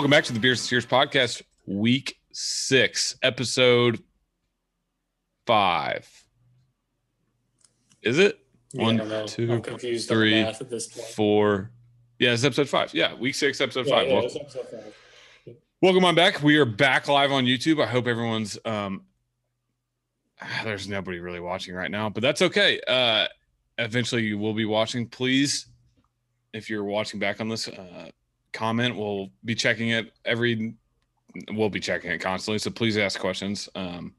Welcome back to the Beers and Steers podcast, week six, episode five. Is it? Yeah, One, I don't know. two, I'm confused three, on the math at this point. Four. Yeah, it's episode five. Yeah, week six, episode Yeah, five. yeah, Wel- it's episode five. Welcome on back. We are back live on YouTube. I hope everyone's um ah, there's nobody really watching right now, but that's okay. Uh eventually you will be watching. Please, if you're watching back on this, uh comment. We'll be checking it every we'll be checking it constantly. So please ask questions. Um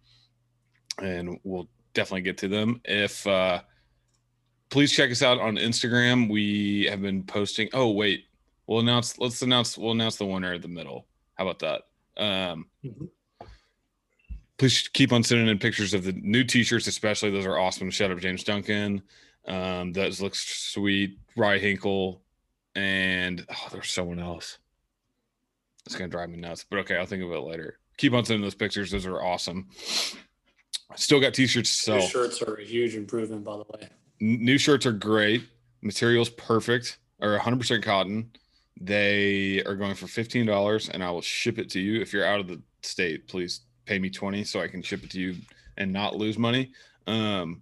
and we'll definitely get to them. If uh please check us out on Instagram. We have been posting. Oh, wait. We'll announce let's announce we'll announce the winner at the middle. How about that? Um, Mhm. please keep on sending in pictures of the new t-shirts, especially those are awesome. Shout out to James Duncan. Um, those looks sweet. Rye Hinkle, and oh, there's someone else. It's gonna drive me nuts, but okay, I'll think of it later. Keep on sending those pictures; those are awesome. Still got t-shirts to sell. shirts are a huge improvement, by the way. New shirts are great. Materials perfect, or 100% cotton. They are going for $15 and I will ship it to you. If you're out of the state, please pay me 20 so I can ship it to you and not lose money. Um,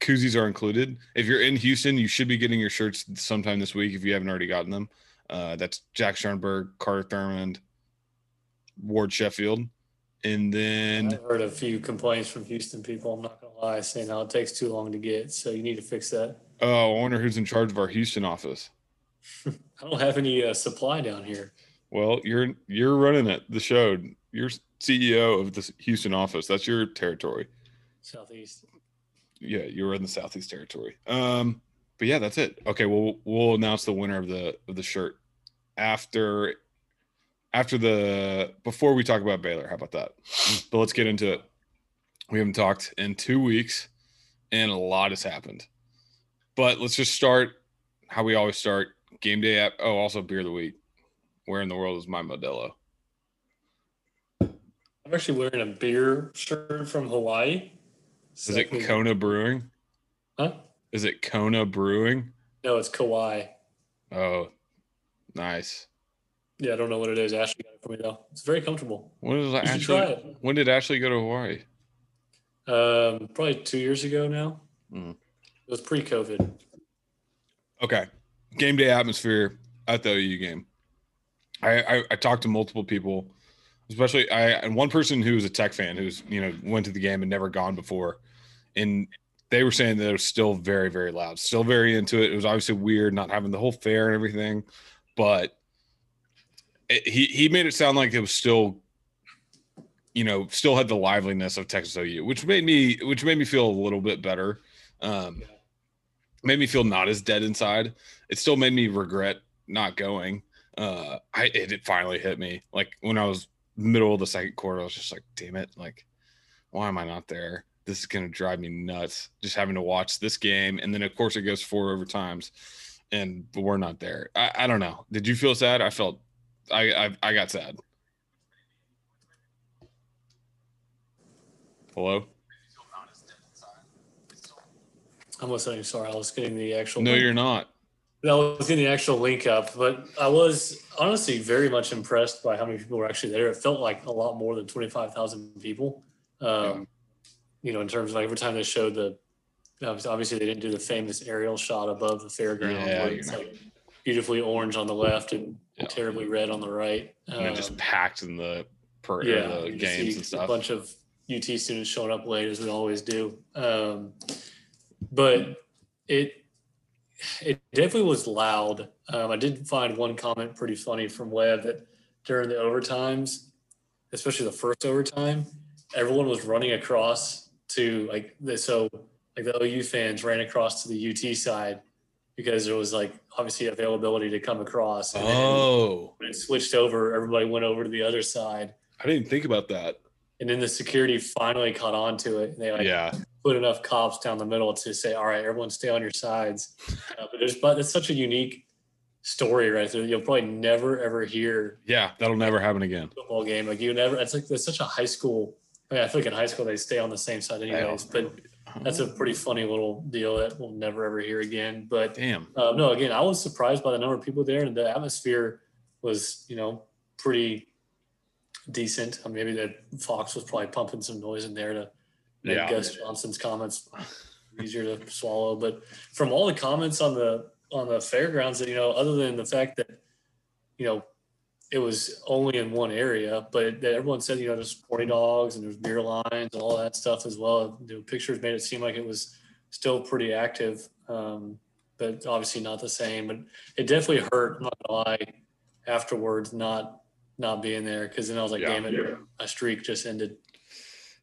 koozies are included. If you're in Houston, you should be getting your shirts sometime this week if you haven't already gotten them. Uh, that's Jack Sternberg, Carter Thurmond, Ward Sheffield. And then I've heard a few complaints from Houston people. I'm not gonna lie, saying how it takes too long to get. So you need to fix that. oh, I wonder who's in charge of our Houston office. I don't have any uh, supply down here. Well, you're you're running it, the show. You're CEO of the Houston office. That's your territory. Southeast. Yeah, you're in the Southeast territory. Um, but yeah, that's it. Okay, well, we'll announce the winner of the of the shirt after after the before we talk about Baylor. How about that? But let's get into it. We haven't talked in two weeks, and a lot has happened. But let's just start how we always start. Game day app. Oh, also beer of the week. Where in the world is my Modelo? I'm actually wearing a beer shirt from Hawaii. Is it Kona Brewing? Huh? Is it Kona Brewing? No, it's Kauai. Oh, nice. Yeah, I don't know what it is. Ashley got it for me though. It's very comfortable. When did Ashley? When did Ashley go to Hawaii? Um, probably two years ago now. Mm. It was pre-COVID. Okay, game day atmosphere at the OU game. I, I I talked to multiple people, especially I and one person who was a Tech fan who's you know went to the game and never gone before, and they were saying that it was still very very loud, still very into it. It was obviously weird not having the whole fair and everything, but it, he he made it sound like it was still, you know, still had the liveliness of Texas OU, which made me which made me feel a little bit better. Um, made me feel not as dead inside. It still made me regret not going. Uh, I it, it finally hit me like when I was middle of the second quarter. I was just like, damn it, like why am I not there? This is gonna drive me nuts. Just having to watch this game, and then of course it goes four overtimes, and we're not there. I, I don't know. Did you feel sad? I felt, I I, I got sad. Hello. I'm listening. Sorry, I was getting the actual. No, link. you're not. I was getting the actual link up, but I was honestly very much impressed by how many people were actually there. It felt like a lot more than 25,000 people. Um, Yeah. You know, in terms of like every time they showed the, obviously they didn't do the famous aerial shot above the fairground Yeah, where it's like beautifully orange on the left and Yeah. terribly red on the right. And it just Um, packed in the per yeah, the games and stuff. A bunch of UT students showing up late as we always do. Um, but it it definitely was loud. Um, I did find one comment pretty funny from Webb that during the overtimes, especially the first overtime, everyone was running across to like the, so like the OU fans ran across to the UT side because there was like obviously availability to come across. And Oh, when it switched over, everybody went over to the other side. I didn't think about that. and then the security finally caught on to it. And they like yeah, put enough cops down the middle to say all right everyone stay on your sides. Uh, but there's but it's such a unique story right there. You'll probably never ever hear yeah, that'll never happen again. football game. Like you never it's like there's such a high school I mean I feel like in high school they stay on the same side anyways but that's a pretty funny little deal that we'll never ever hear again but damn. uh, no again I was surprised by the number of people there and the atmosphere was you know pretty decent. I mean, maybe that Fox was probably pumping some noise in there to make Yeah. Gus Johnson's comments easier to swallow. But from all the comments on the on the fairgrounds, that you know, other than the fact that you know it was only in one area, but that everyone said you know there's sporting dogs and there's beer lines and all that stuff as well. The pictures made it seem like it was still pretty active, um, but obviously not the same. But it definitely hurt. Not lie. Afterwards, not not being there because then I was like, Yeah. damn it, my streak just ended.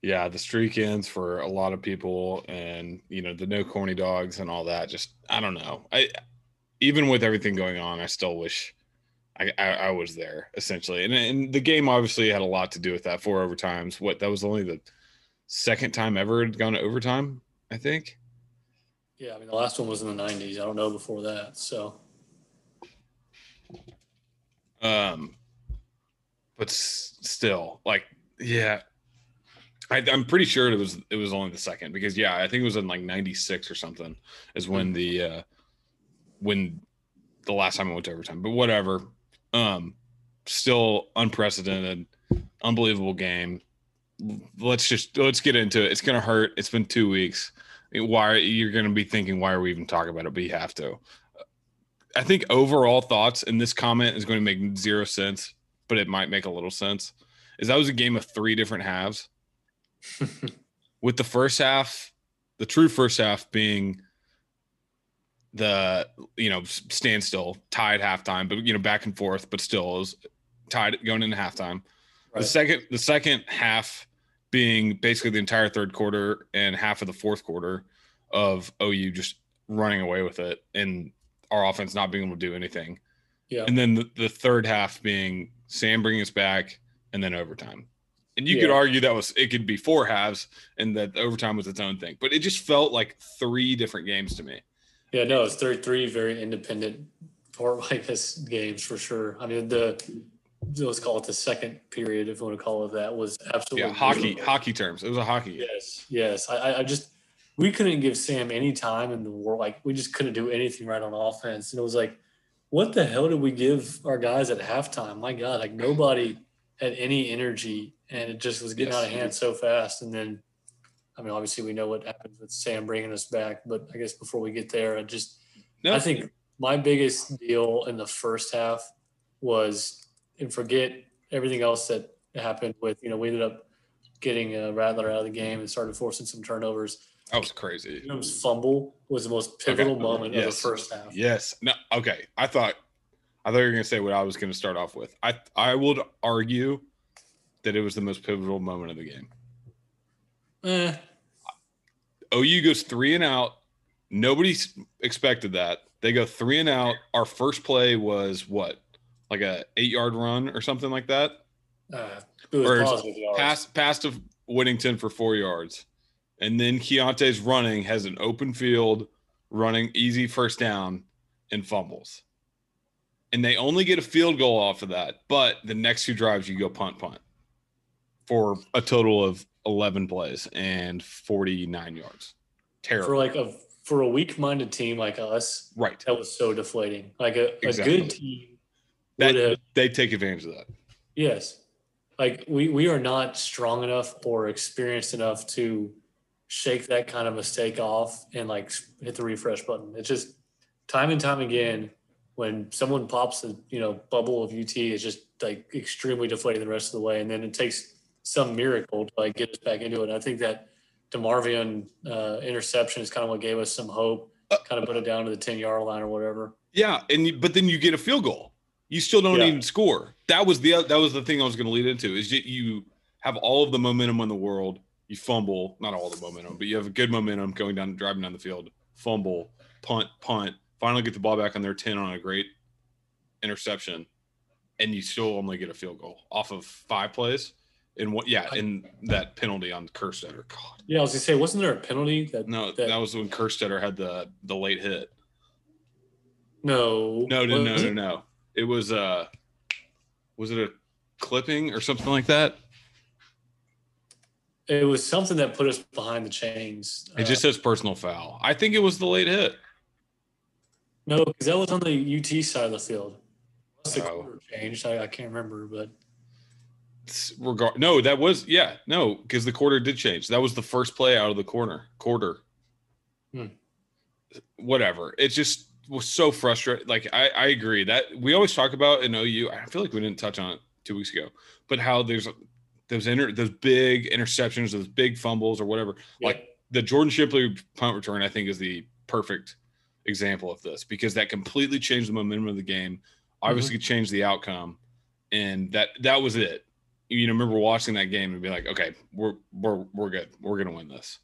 yeah, the streak ends for a lot of people, and you know the no corny dogs and all that. Just I don't know. I even with everything going on, I still wish I I, I was there essentially. And, and the game obviously had a lot to do with that. Four overtimes. What that was only the second time ever it had gone to overtime. I think. Yeah, I mean the last one was in the '90s. I don't know before that. So Um, but s- still, like, yeah, I, I'm pretty sure it was it was only the second because yeah, I think it was in like '96 or something is when the uh when the last time I went to overtime. But whatever. Um, still unprecedented, unbelievable game. Let's just let's get into it. It's gonna hurt. It's been two weeks. Why you're gonna be thinking why are we even talking about it? But you have to. I think overall thoughts, and this comment is going to make zero sense, but it might make a little sense. Is that was a game of three different halves, with the first half, the true first half being the you know standstill, tied halftime, but you know back and forth, but still was tied going into halftime. The second, the second half being basically the entire third quarter and half of the fourth quarter of OU just running away with it and our offense not being able to do anything. yeah, And then the, the third half being Sam bringing us back and then overtime. And you could argue that was it could be four halves and that overtime was its own thing, but it just felt like three different games to me. Yeah. No, it's three three very independent Fort Wayne games for sure. I mean the let's call it the second period, if you want to call it that, was absolutely Yeah, hockey beautiful. hockey terms. It was a hockey. Yes, yes. I, I- I just we couldn't give Sam any time in the world. Like we just couldn't do anything right on offense, and it was like, what the hell did we give our guys at halftime? My God, like nobody had any energy, and it just was getting Yes. out of hand so fast. And then, I mean, obviously we know what happened with Sam bringing us back, but I guess before we get there, I just No, I think my biggest deal in the first half was, and forget everything else that happened with, you know, we ended up getting a Rattler out of the game and started forcing some turnovers. that was crazy. Tatum's fumble was the most pivotal Okay. moment of the first half. Yes. No. Okay. I thought I thought you were going to say what I was going to start off with. I I would argue that it was the most pivotal moment of the game. Eh, OU goes three and out. Nobody expected that. They go three and out. Our first play was what, like a eight yard run or something like that. uh, it was Or yards. Pass pass to Whittington for four yards, and then Keaontay's running has an open field, running easy first down, and fumbles. And they only get a field goal off of that, but the next two drives you go punt punt for a total of eleven plays and forty nine yards. Terrible. for like a for a weak minded team like us. right. That was so deflating. Like a, a good team That have they take advantage of that. Yes. Like we we are not strong enough or experienced enough to shake that kind of mistake off and like hit the refresh button. It's just time and time again when someone pops the you know bubble of UT it's just like extremely deflating the rest of the way and then it takes some miracle to like get us back into it. And I think that DeMarvion uh, interception is kind of what gave us some hope, kind of put it down to the 10 yard line or whatever. Yeah, and but then you get a field goal. You still don't Yeah. even score. That was the that was the thing I was going to lead into. Is you have all of the momentum in the world. You fumble, not all the momentum, but you have a good momentum going down, driving down the field. Fumble, punt, punt. Finally, get the ball back on their ten on a great interception, and you still only get a field goal off of five plays. And what? Yeah, and that penalty on Kerstetter. God, Yeah, I was gonna say, wasn't there a penalty that no, that, that was when Kerstetter had the the late hit. no No, no, no, no, it? no. It was uh was it a clipping or something like that? It was something that put us behind the chains. It just Uh, says personal foul. I think it was the late hit. no, because that was on the UT side of the field. the Oh. quarter changed. I, I can't remember, but regard no, that was yeah, no, because the quarter did change. That was the first play out of the corner quarter. Hmm. Whatever. It just was so frustrating. Like I, I agree that we always talk about in OU. I feel like we didn't touch on it two weeks ago, but how there's those inter those big interceptions, those big fumbles or whatever. Like the Jordan Shipley punt return, I think, is the perfect example of this because that completely changed the momentum of the game. Obviously, changed the outcome, and that that was it. You know, remember watching that game and be like, okay, we're we're we're good. We're gonna win this.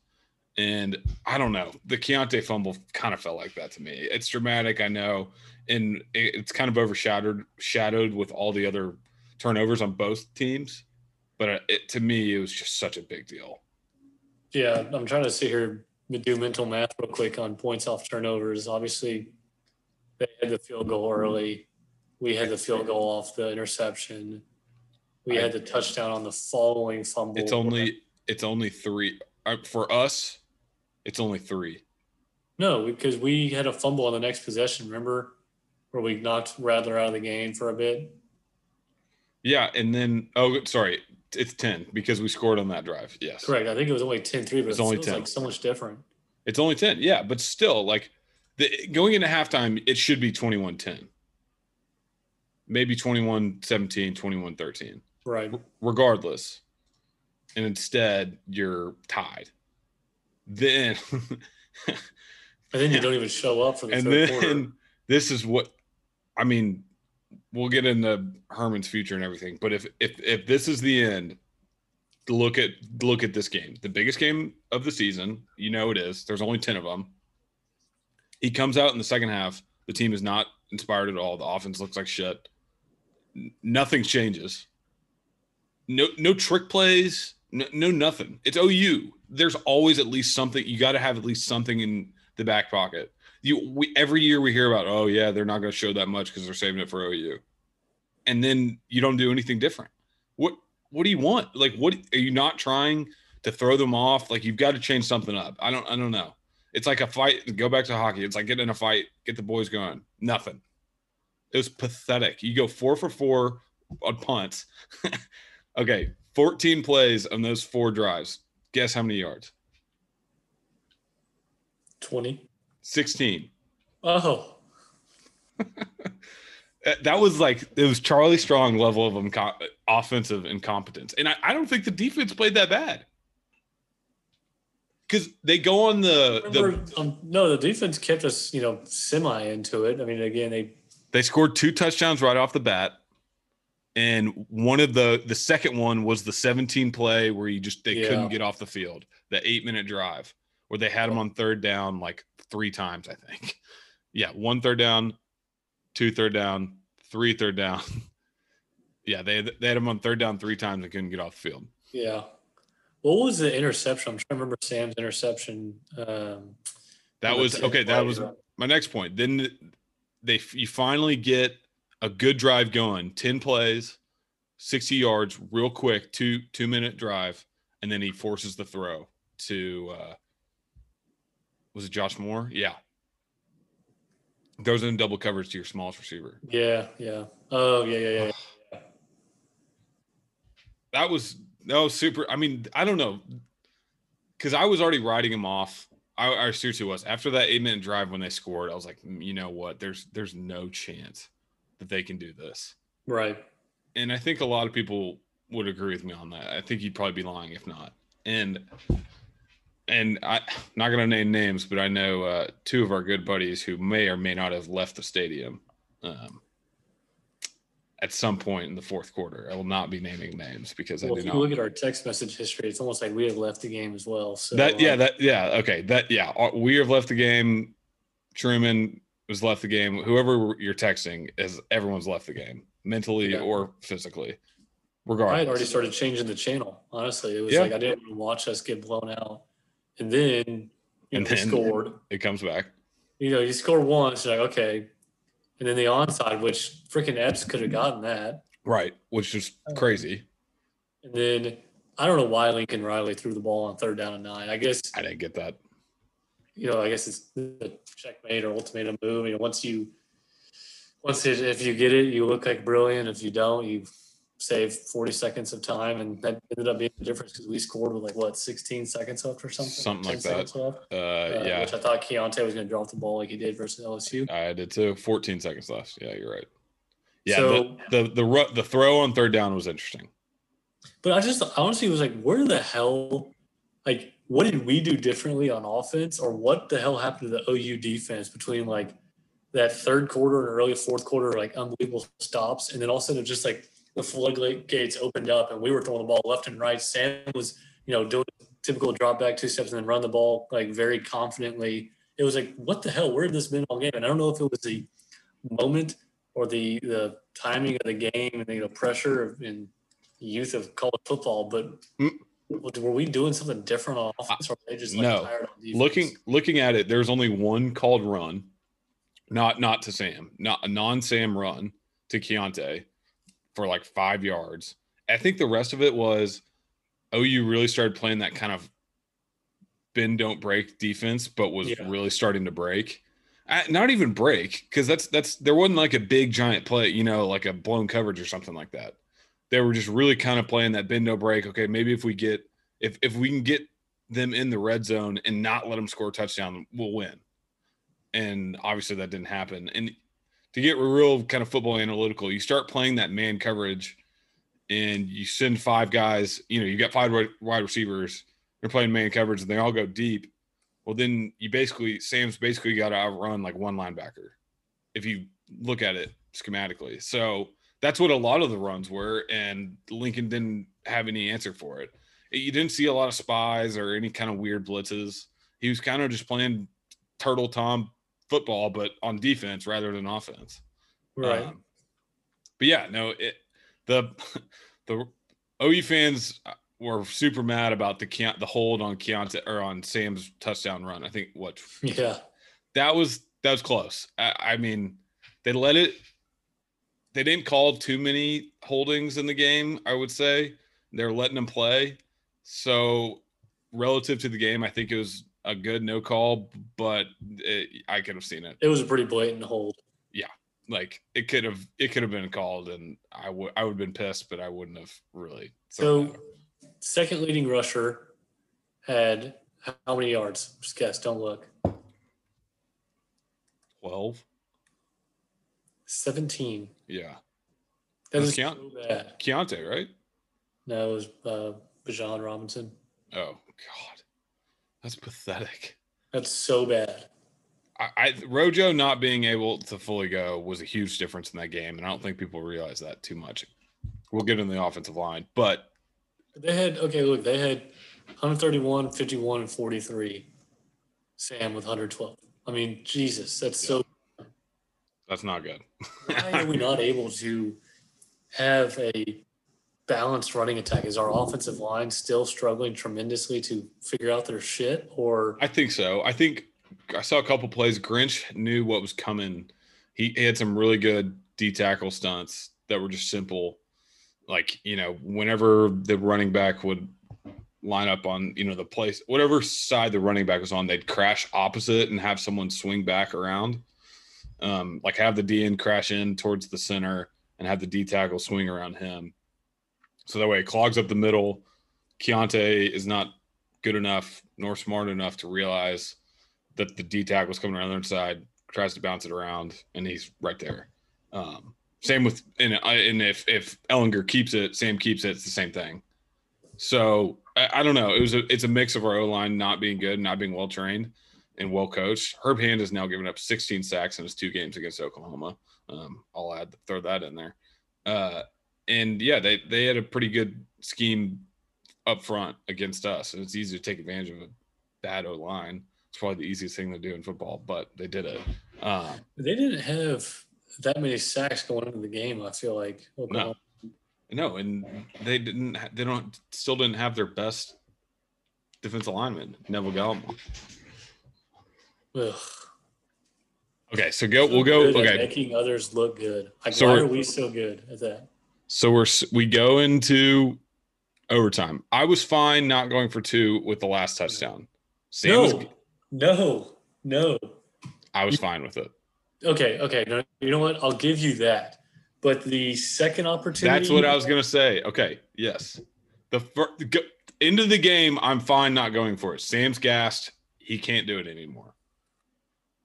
And I don't know, the Keaontay fumble kind of felt like that to me. It's dramatic, I know, and it's kind of overshadowed shadowed with all the other turnovers on both teams. But uh, it, to me, it was just such a big deal. yeah, I'm trying to sit here do mental math real quick on points off turnovers. Obviously, they had the field goal early. We had the field goal off the interception. We had the touchdown on the following fumble. It's only it's only three uh, for us. It's only three. no, because we had a fumble on the next possession. Remember, where we knocked Rattler out of the game for a bit. Yeah, and then oh, sorry, it's ten because we scored on that drive. Yes, Correct. I think it was only 10-3, but It's it only 10. like so much different. It's only ten. Yeah, but still, like the going into halftime, it should be 21-10. Maybe 21-17, 21-13. Right. Regardless, and instead you're tied. Then And then you don't even show up for the and third then quarter. this is what I mean. We'll get into Herman's future and everything, but if if if this is the end, look at look at this game, the biggest game of the season. You know it is. There's only ten of them. He comes out in the second half. The team is not inspired at all. The offense looks like shit. Nothing changes. No no trick plays. No, no nothing. It's OU. There's always at least something. You got to have at least something in the back pocket you we every year we hear about oh yeah they're not going to show that much because they're saving it for OU, and then you don't do anything different. What what do you want? Like what are you not trying to throw them off? Like you've got to change something up. I don't I don't know. It's like a fight. Go back to hockey. It's like get in a fight, get the boys going. Nothing. It was pathetic. You go four for four on punts. okay, 14 plays on those four drives. Guess how many yards? 20. 16. Oh, that was like it was Charlie Strong level of inco- offensive incompetence, and I, I don't think the defense played that bad because they go on the, remember, the um, no, the defense kept us, you know, semi into it. I mean, again, they they scored two touchdowns right off the bat, and one of the the second one was the 17 play where you just they Yeah. couldn't get off the field, the eight minute drive where they had them on third down like three times, I think. Yeah, one third down, two third down, three third down. yeah, they they had them on third down three times and couldn't get off the field. Yeah. What was the interception? I'm trying to remember Sam's interception. Um, That was okay. That was my next point. Then they you finally get a good drive going, ten plays, sixty yards, real quick, two two minute drive, and then he forces the throw to uh was it Josh Moore? Yeah. Goes in double coverage to your smallest receiver. Yeah, yeah. Oh, yeah, yeah, yeah. yeah. That was that was super. I mean, I don't know. Cause I was already writing him off. I, I seriously was. After that eight minute drive when they scored, I was like, "Mm, you know what? There's there's no chance that they can do this. Right. and I think a lot of people would agree with me on that. I think you'd probably be lying if not. And and I am not gonna name names, but I know uh, two of our good buddies who may or may not have left the stadium um, at some point in the fourth quarter. I will not be naming names because Well, I if do you not. look at our text message history, it's almost like we have left the game as well. So that yeah um, that yeah okay that yeah uh, we have left the game. Truman has left the game. Whoever you're texting is everyone's left the game mentally Yeah. or physically. Regardless, I had already started changing the channel. Honestly, it was Yeah. like I didn't want to watch us get blown out, and then you And know, then- scored. it comes back. You know, you score once, you're like okay, and then the onside, which freaking Epps could have gotten that, Right, which is um, crazy. and then I don't know why Lincoln Riley threw the ball on third down and nine. I guess I didn't get that. You know, I guess it's the checkmate or ultimatum move. You know, once you Once it, if you get it, you look like brilliant. If you don't, you save 40 seconds of time, and that ended up being the difference because we scored with like what 16 seconds left or something. Something like that. Uh, uh, yeah, Which I thought Keaontay was going to drop the ball like he did versus LSU. I did too. 14 seconds left. Yeah, you're right. Yeah, So- the, the the the throw on third down was interesting. But I just honestly was like, where the hell, like, what did we do differently on offense, or what the hell happened to the OU defense between like that third quarter and early fourth quarter, like unbelievable stops, and then all of a sudden just like the floodgates opened up and we were throwing the ball left and right. Sam was, you know, doing typical drop back two steps and then run the ball like very confidently. It was like, what the hell? Where did this been all game? And I don't know if it was the moment or the the timing of the game and the you know, pressure and youth of college football, but Mm. Were we doing something different on offense or they just like No. tired on defense? Looking looking at it, there's only one called run, not not to Sam, not a non-Sam run to Keaontay for like five yards. I think the rest of it was OU really started playing that kind of bend don't break defense, but was Yeah. really starting to break. Uh, not even break because that's that's there wasn't like a big giant play, you know, like a blown coverage or something like that. They were just really kind of playing that bend no break. Okay, maybe if we get if if we can get them in the red zone and not let them score a touchdown, we'll win. And obviously that didn't happen. And to get real kind of football analytical, you start playing that man coverage and you send five guys, you know, you got five wide receivers, they're playing man coverage and they all go deep. Well, then you basically, Sam's basically got to outrun like one linebacker if you look at it schematically. So that's what a lot of the runs were. And Lincoln didn't have any answer for it you didn't see a lot of spies or any kind of weird blitzes. He was kind of just playing turtle tom football, but on defense rather than offense. right. Um, but yeah, no, it the the OU fans were super mad about the Keon, the hold on Keaontay or on Sam's touchdown run. I think what yeah. that was that was close. I, I mean, they let it. They didn't call too many holdings in the game. I would say they're letting them play. So relative to the game, I think it was a good no call, but it, I could have seen it. It was a pretty blatant hold. Yeah, like it could have it could have been called, and I would I would have been pissed, but I wouldn't have really. So second leading rusher had how many yards? Just guess, don't look. twelve, 17. yeah, That was is so bad. Keaontay, right? No, it was uh, Bijan Robinson. Oh God, that's pathetic. That's so bad. I, I Rojo not being able to fully go was a huge difference in that game, and I don't think people realize that too much. We'll get in the offensive line, but They had, okay, look, they had 131, 51, and 43. Sam with 112. I mean, Jesus, that's so. That's not good. Why are we not able to have a balanced running attack? Is our offensive line still struggling tremendously to figure out their shit? Or I think so. I think I saw a couple plays. Grinch knew what was coming. He, he had some really good D tackle stunts that were just simple. Like, you know, whenever the running back would line up on, you know, the place, whatever side the running back was on, they'd crash opposite and have someone swing back around. Um, like have the DN crash in towards the center and have the D tackle swing around him. So that way it clogs up the middle. Keaontay is not good enough nor smart enough to realize that the D tackle was coming around the other side, tries to bounce it around, and he's right there. Um, same with and, and if if Ehlinger keeps it, Sam keeps it. It's the same thing. So I, I don't know. It was a it's a mix of our O line not being good, not being well trained, and well coached. Herb Hand has now given up 16 sacks in his two games against Oklahoma. Um, I'll add throw that in there. Uh, and yeah, they they had a pretty good scheme up front against us, and it's easy to take advantage of a bad O line. It's probably the easiest thing to do in football, but they did it. Um, they didn't have that many sacks going into the game, I feel like. Oklahoma. no, and they didn't. They don't. Still didn't have their best defensive lineman, Neville Gallimore. Ugh. Okay, so go. We'll go. Okay, Making others look good. Like, So why we're- we so good at that? so we're we go into overtime. I was fine not going for two with the last touchdown. Sam No, was, no, no. I was fine with it. Okay, okay. No, you know what? I'll give you that. But the second opportunity. That's what I was gonna say. Okay, yes. The first, end of the game, I'm fine not going for it. Sam's gassed. He can't do it anymore.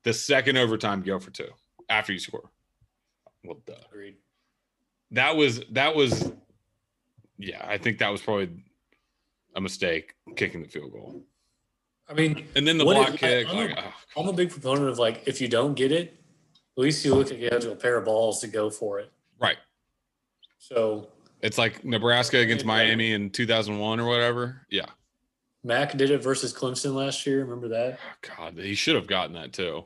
The second overtime, go for two after you score. Well, duh. Agreed. That was that was. Yeah, I think that was probably a mistake kicking the field goal. I mean, And then the block if- kick. I- I'm like, a- oh, big proponent of like if you don't get it, at least you look at you have a pair of balls to go for it. right. So It's like Nebraska against Miami in 2001 or whatever. Yeah. Mack did it versus Clemson last year. Remember that? God, he should have gotten that too.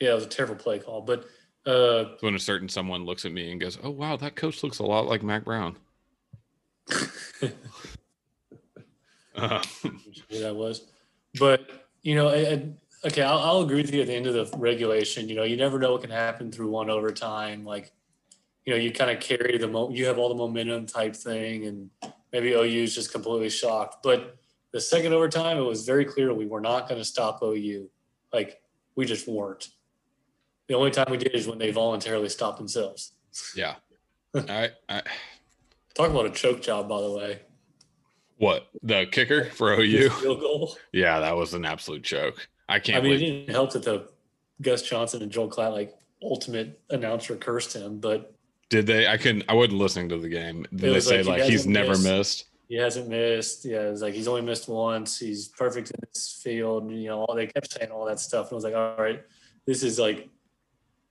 Yeah, it was a terrible play call. But uh, When a certain someone looks at me and goes, "Oh wow, that coach looks a lot like Mack Brown." Uh, that was. But you know, I- I- okay, I'll, I'll agree with you at the end of the regulation. You know, you never know what can happen through one overtime. Like, you know, you kind of carry the mo, you have all the momentum type thing, and maybe OU is just completely shocked. But the second overtime, it was very clear we were not going to stop OU. Like, we just weren't. The only time we did is when they voluntarily stopped themselves. yeah. I, I Talk about a choke job, by the way. what the kicker for OU? Field goal. Yeah, that was an absolute choke. I can't I mean, it believe. didn't help that the Gus Johnson and Joel Klatt, like ultimate announcer, cursed him, but Did they? I couldn't. I wasn't listening to the game. Did they say like, he he's never missed. missed? he hasn't missed. Yeah, it's like he's only missed once. He's perfect in this field. You know, all they kept saying all that stuff, and I was like, all right, this is like,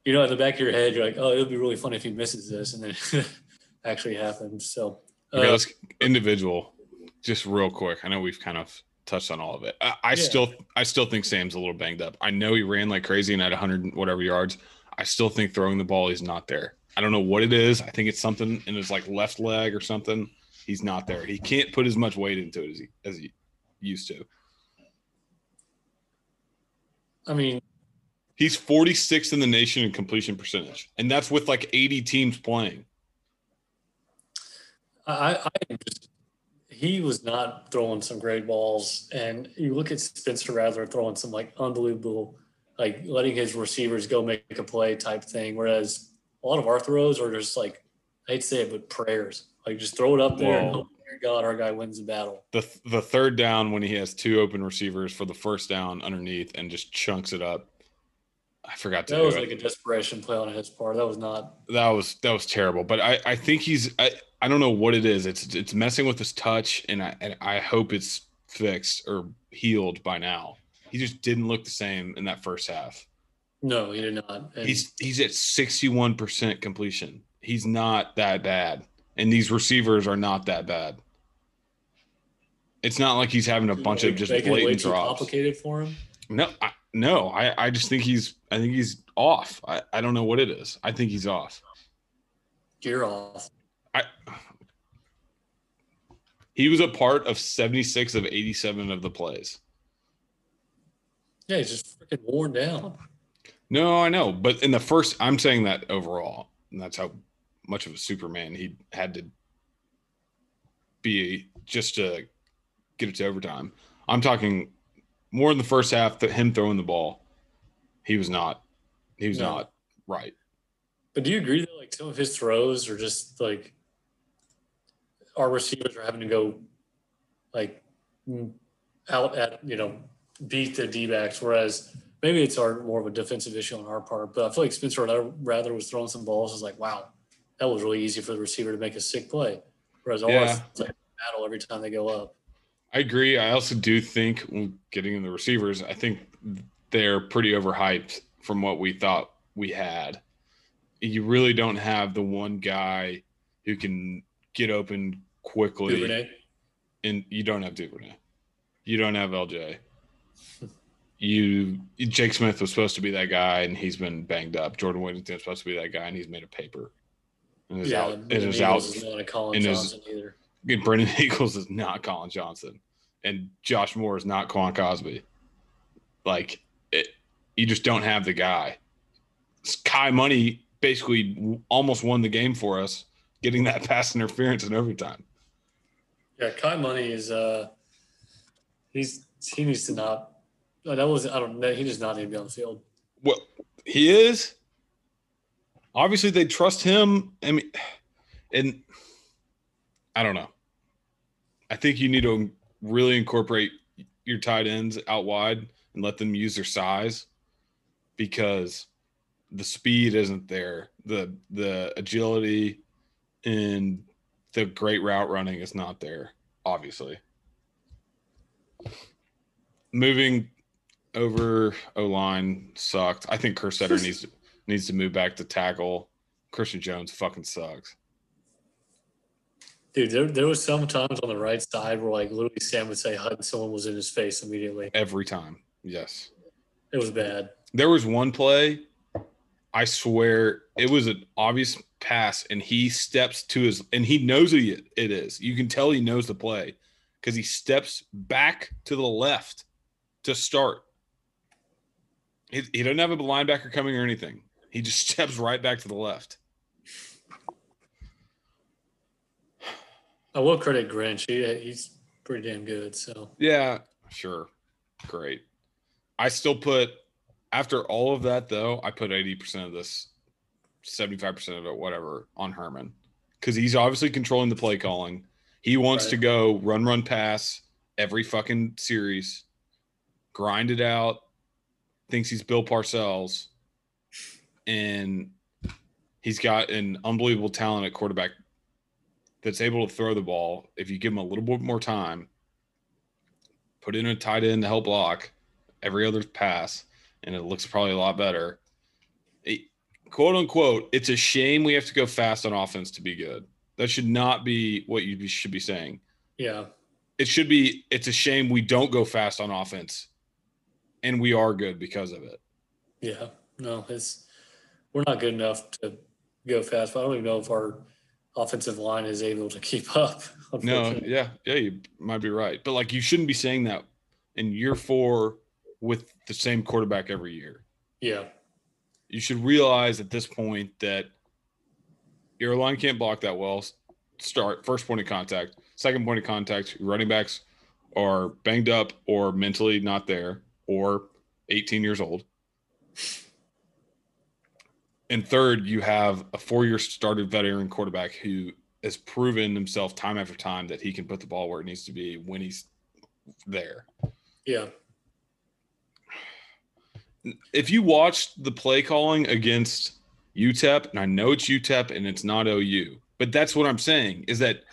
you know, in the back of your head, you're like, oh, it would be really funny if he misses this, and then it actually happens. So, Okay, uh, let's individual, just real quick. I know we've kind of touched on all of it. I, I Yeah. still, I still think Sam's a little banged up. I know he ran like crazy and had 100 whatever yards. I still think throwing the ball, he's not there. I don't know what it is. I think it's something in his like left leg or something. He's not there. He can't put as much weight into it as he as he used to. I mean, He's 46th in the nation in completion percentage, and that's with like 80 teams playing. I, I just he was not throwing some great balls, and you look at Spencer Rattler throwing some like unbelievable, like letting his receivers go make a play type thing. Whereas a lot of our throws are just like I'd say it, but prayers. Like just throw it up there and Whoa. hope, God, our guy wins the battle. the the third down when he has two open receivers for the first down underneath and just chunks it up. I forgot to That was it. like a desperation play on his part. That was not. that was that was terrible. But I I think he's I, I don't know what it is. It's it's messing with his touch, and I and I hope it's fixed or healed by now. He just didn't look the same in that first half. No, he did not. And He's he's at sixty one percent completion. He's not that bad, and these receivers are not that bad. It's not like he's having a bunch of just making it way blatant drops. complicated for him. No, I, no, I, I just think he's I think he's off. I, I don't know what it is. I think he's off. Gear off. I he was a part of 76 of 87 of the plays. Yeah, he's just freaking worn down. No, I know, but in the first I'm saying that overall, and that's how much of a superman he had to be just to get it to overtime. I'm talking more in the first half that him throwing the ball. He was not he was No. not right. But do you agree that like some of his throws are just like our receivers are having to go like out at you know beat the D backs, whereas maybe it's our more of a defensive issue on our part. But I feel like Spencer Rattler was throwing some balls. Is like wow, that was really easy for the receiver to make a sick play, whereas ours Yeah. it's like battle every time they go up. I agree. I also do think getting in the receivers, I think they're pretty overhyped from what we thought we had. You really don't have the one guy who can get open quickly, Duvernay. and you don't have Duvernay. You don't have LJ. You Jake Smith was supposed to be that guy, and he's been banged up. Jordan Whittington was supposed to be that guy, and he's made a paper. And is Yeah, out. and is out is not a Collin and is- either. And Brennan Eagles is not Collin Johnson, and Josh Moore is not Quan Cosby. Like it, you just don't have the guy. Kai Money basically almost won the game for us, getting that pass interference in overtime. Yeah, Kai Money is uh he's he needs to not that was I don't know he does not need to be on the field. Well, he is, obviously they trust him. I mean, and I don't know. I think you need to really incorporate your tight ends out wide and let them use their size because the speed isn't there. The the agility and the great route running is not there, obviously. Moving over O line sucked. I think Kerstetter needs to, needs to move back to tackle. Christian Jones fucking sucks. Dude, there, there was some times on the right side where like literally Sam would say HUD and someone was in his face immediately. Every time. Yes. It was bad. There was one play, I swear it was an obvious pass, and he steps to his and he knows it, it is. You can tell he knows the play because he steps back to the left to start. He, he doesn't have a linebacker coming or anything. He just steps right back to the left. I will credit Grinch. He, uh, he's pretty damn good. So Yeah, sure. Great. I still put after all of that though, I put 80% of this, 75% of it, whatever, on Herman. Because he's obviously controlling the play calling. He wants Right. to go run, run, pass every fucking series, grind it out, thinks he's Bill Parcells, and he's got an unbelievable talent at quarterback that's able to throw the ball if you give him a little bit more time put in a tight end to help block every other pass, and it looks probably a lot better. It- quote unquote, it's a shame we have to go fast on offense to be good. That should not be what you should be saying. yeah, It should be, it's a shame we don't go fast on offense, and we are good because of it. yeah. No, it's we're not good enough to go fast. But I don't even know if our offensive line is able to keep up. No, yeah, yeah, you might be right. But like, you shouldn't be saying that in year four with the same quarterback every year. yeah, you should realize at this point that your line can't block that well. Start first point of contact, second point of contact. Your running backs are banged up or mentally not there or 18 years old. And third, you have a four-year started veteran quarterback who has proven himself time after time that he can put the ball where it needs to be when he's there. yeah, if you watched the play calling against UTEP, and I know it's UTEP and it's not OU, but that's what I'm saying is that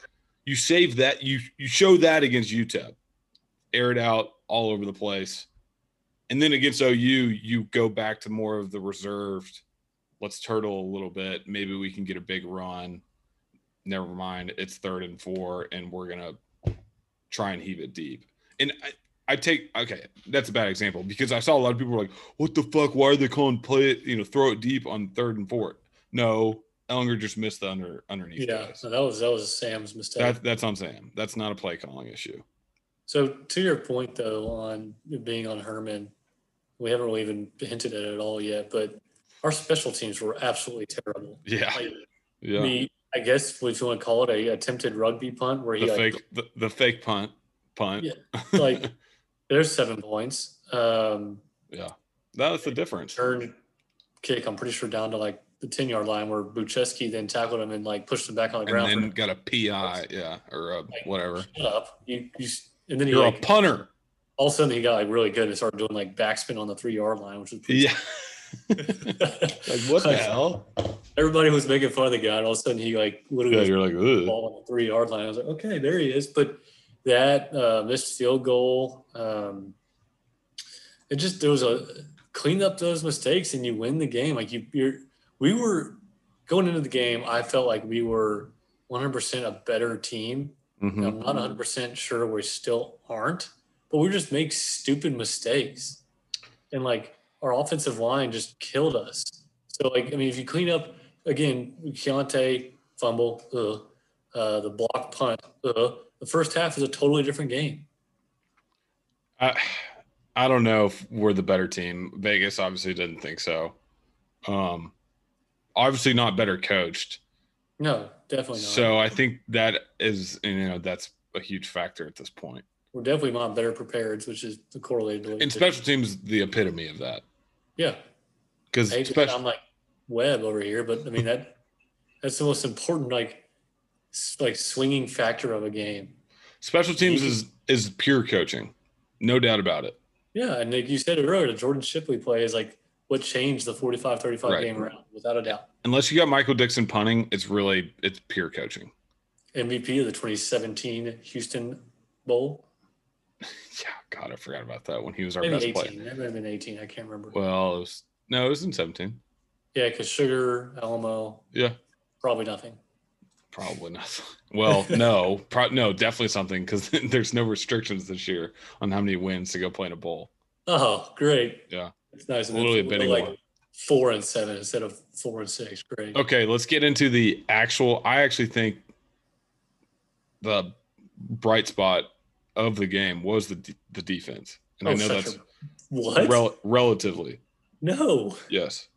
you save that you you show that against UTEP, air it out all over the place, and then against OU you go back to more of the reserved. Let's turtle a little bit. Maybe we can get a big run. Never mind, it's third and four, and we're gonna try and heave it deep. And I, I take okay, that's a bad example because I saw a lot of people were like, "What the fuck? Why are they calling play it? You know, throw it deep on third and fourth? No, Ehlinger just missed the under underneath. yeah. So that was that was Sam's mistake. That, that's on Sam. That's not a play calling issue. So to your point though on being on Herman, we haven't really even hinted at it at all yet, but our special teams were absolutely terrible. Yeah, Like, yeah. the I guess if you want to call it a attempted rugby punt where he the like, fake, the, the fake punt, punt. Yeah, like there's seven points. Um, yeah, that's the difference. turn kick, I'm pretty sure down to like the 10 yard line where Bujcevski then tackled him and like pushed him back on the ground. And then got a PI, yeah, or a whatever. shut up. You, you, and then he You're like, a punter. all of a sudden he got like really good and started doing like backspin on the three yard line, which was pretty Yeah. like what the Like, hell? Everybody was making fun of the guy. And all of a sudden he like literally Yeah, was you're like, Ugh. ball on the three yard line. I was like, okay, there he is. But that uh, missed field goal, um, it just there was a clean up those mistakes and you win the game. Like you, you're, we were going into the game. I felt like we were 100% a better team. Mhm. I'm not 100% sure we still aren't, but we just make stupid mistakes. And like our offensive line just killed us. So, like, I mean, if you clean up again, Keaontay fumble, ugh, uh, the block punt, ugh, the first half is a totally different game. I, I don't know if we're the better team. Vegas obviously didn't think so. Um, obviously not better coached. No, definitely not. So I think that is, you know, that's a huge factor at this point. We're definitely not better prepared, which is the correlated. to And special teams, the epitome of that. Yeah, Because hate to like web over here, but I mean that that's the most important like like swinging factor of a game. Special teams is is pure coaching, no doubt about it. Yeah, and like you said it earlier, the Jordan Shipley play is like what changed the 45-35 Right. game around, without a doubt. Unless you got Michael Dickson punting, it's really it's pure coaching. MVP of the 2017 Houston Bowl. Yeah, God, I forgot about that when he was our Maybe best 18. player. That might have been 18. I can't remember. Well, it was no, it was in seventeen. yeah, because Sugar, Alamo, Yeah, probably nothing. probably not. Well, no, pro- no, definitely something because there's no restrictions this year on how many wins to go play in a bowl. Oh, great. Yeah. It's nice. Literally bidding like four and seven instead of four and six. Great. Okay, let's get into the actual. I actually think the bright spot of the game was the de- the defense, and I Oh, know that's a- what? rel- relatively no. yes.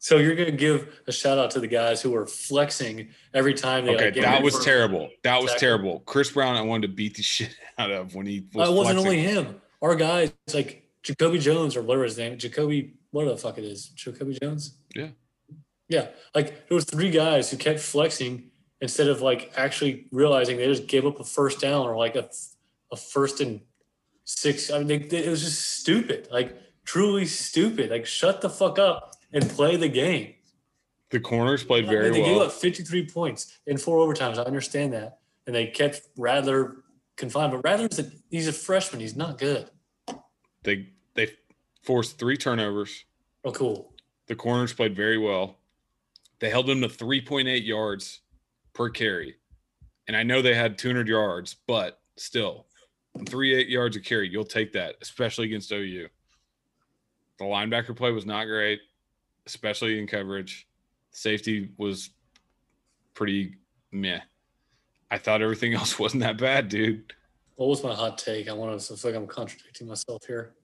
So you're going to give a shout out to the guys who were flexing every time they Okay, like, that was terrible. That was terrible. Chris Brown, I wanted to beat the shit out of when he was. Uh, it wasn't flexing. only him. Our guys like Jacoby Jones or whatever his name, Jacoby, what the fuck it is, Jacoby Jones. Yeah. Yeah, like there was three guys who kept flexing instead of like actually realizing they just gave up a first down or like a, a first and six. I mean, they, they- it was just stupid, like truly stupid. Like shut the fuck up and play the game. The corners played I mean, very they gave up 53 points in four overtimes. I understand that. And they kept Rattler confined, but Rattler's a, he's a freshman. He's not good. They they forced three turnovers. Oh, cool. The corners played very well. They held them to 3.8 yards per carry. And I know they had 200 yards, but still, three eight yards a carry, you'll take that, especially against OU. The linebacker play was not great, especially in coverage. Safety was pretty meh. I thought everything else wasn't that bad, dude. What was my hot take? I want to feel like I'm contradicting myself here.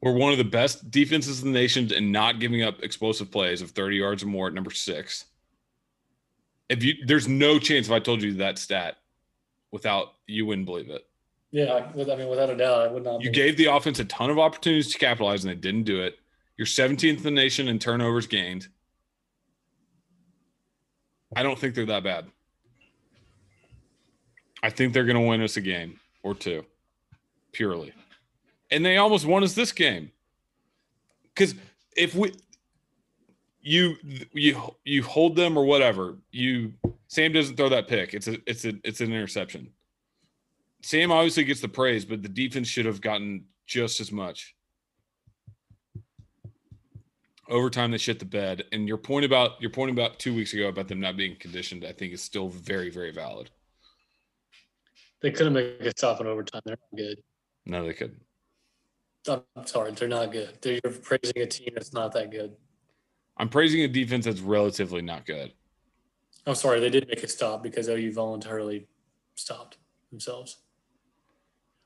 We're one of the best defenses in the nation and not giving up explosive plays of 30 yards or more at number six. If you there's no chance if I told you that stat without you wouldn't believe it. Yeah, I, I mean, without a doubt, I would not. You be- gave the offense a ton of opportunities to capitalize and they didn't do it. You're 17th in the nation in turnovers gained. I don't think they're that bad. I think they're going to win us a game or two, purely. And they almost won us this game. Because if we, you you you hold them or whatever, you Sam doesn't throw that pick. It's a it's a it's an interception. Sam obviously gets the praise, but the defense should have gotten just as much. Overtime, they shit the bed. And your point about your point about two weeks ago about them not being conditioned, I think is still very, very valid. They couldn't make a stop in overtime. They're not good. No, they couldn't. I'm sorry, they're not good. They're, you're praising a team that's not that good. I'm praising a defense that's relatively not good. I'm sorry, they did make a stop because OU voluntarily stopped themselves.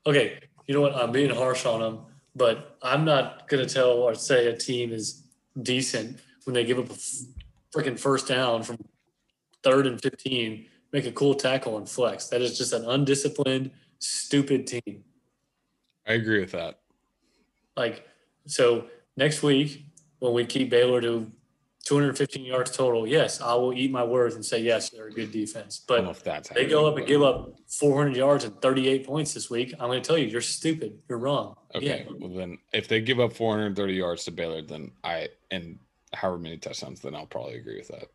Okay, you know what? I'm being harsh on them, but I'm not going to tell or say a team is decent when they give up a freaking first down from third and 15, make a cool tackle and flex. That is just an undisciplined, stupid team. I agree with that. Like, so next week, when we keep Baylor to 215 yards total, yes, I will eat my words and say, yes, they're a good defense. I don't know But they go up and give up 400 yards and 38 points this week. I'm going to tell you, you're stupid. You're wrong. Okay. Yeah. Well, then if they give up 430 yards to Baylor, then I and however many touchdowns, then I'll probably agree with that.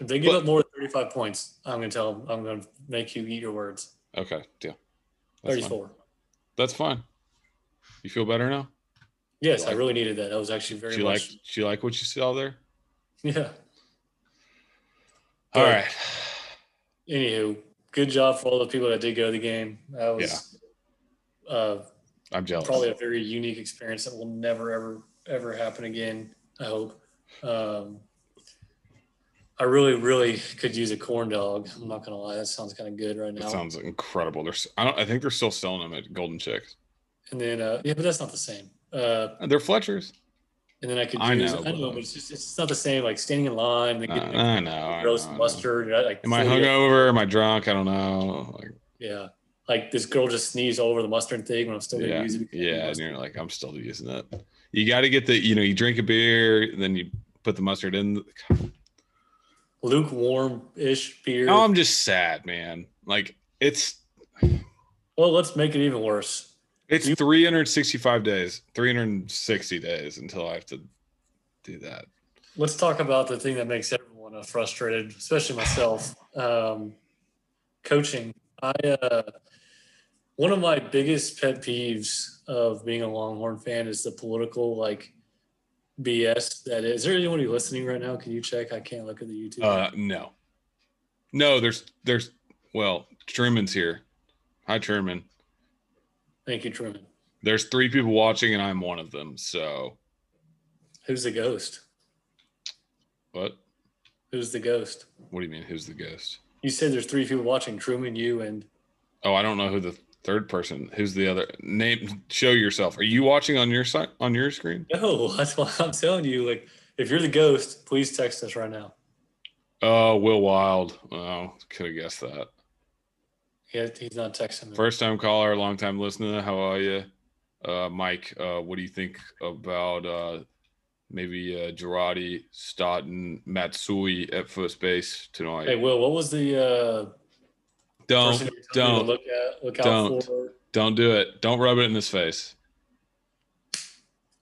If they give But- up more than 35 points, I'm going to tell them, I'm going to make you eat your words. Okay. Deal. That's fine. 34. That's fine. You feel better now? Yes, I really needed that. That was actually very She like much. she like what you saw there? Yeah. All But- right. Anywho, good job for all the people that did go to the game. That was uh, I'm jealous. probably a very unique experience that will never ever ever happen again i hope um, i really really could use a corn dog i'm not gonna lie that sounds kind of good right That now sounds incredible. There's I don't I think they're still selling them at Golden Chicks. and then uh, yeah but that's not the same uh, And they're Fletchers. And then i could I use know, i don't know but- it's just it's not the same like standing in line and getting I know. I roast know, I know. mustard I, like Am I hungover? Am I drunk? I don't know. Like, yeah like this girl just sneezed all over the mustard thing when i'm still yeah, use it yeah. And you're like, I'm still using it. You got to get the, you know, you drink a beer, then you put the mustard in. lukewarm-ish beer. Now I'm just sad, man. Like it's well, let's make it even worse. It's You- 365 days, 360 days until I have to do that. Let's talk about the thing that makes everyone uh, frustrated, especially myself. Um, coaching. I uh, one of my biggest pet peeves of being a Longhorn fan is the political like BS that is. Is there anybody listening right now? Can you check? I can't look at the YouTube. Uh no. No, there's there's well, Truman's here. Hi Truman. Thank you, Truman. There's three people watching and I'm one of them. So Who's the ghost? what? Who's the ghost? What do you mean who's the ghost? You said there's three people watching. Truman, you, and Oh, I don't know who the third person. Who's the other name? Show yourself. Are you watching on your side on your screen? no. That's why I'm telling you. Like, if you're the ghost, please text us right now. Oh, Will Wild. Oh, could have guessed that. Yeah, he's not texting me. First time caller, long time listener. How are you? Uh, Mike, uh, what do you think about uh, maybe uh, Girardi, Stoughton, Matsui at first base tonight? Hey, Will, what was the uh, don't, person you told me to don't, look at, look out don't. for? don't do it. Don't rub it in his face.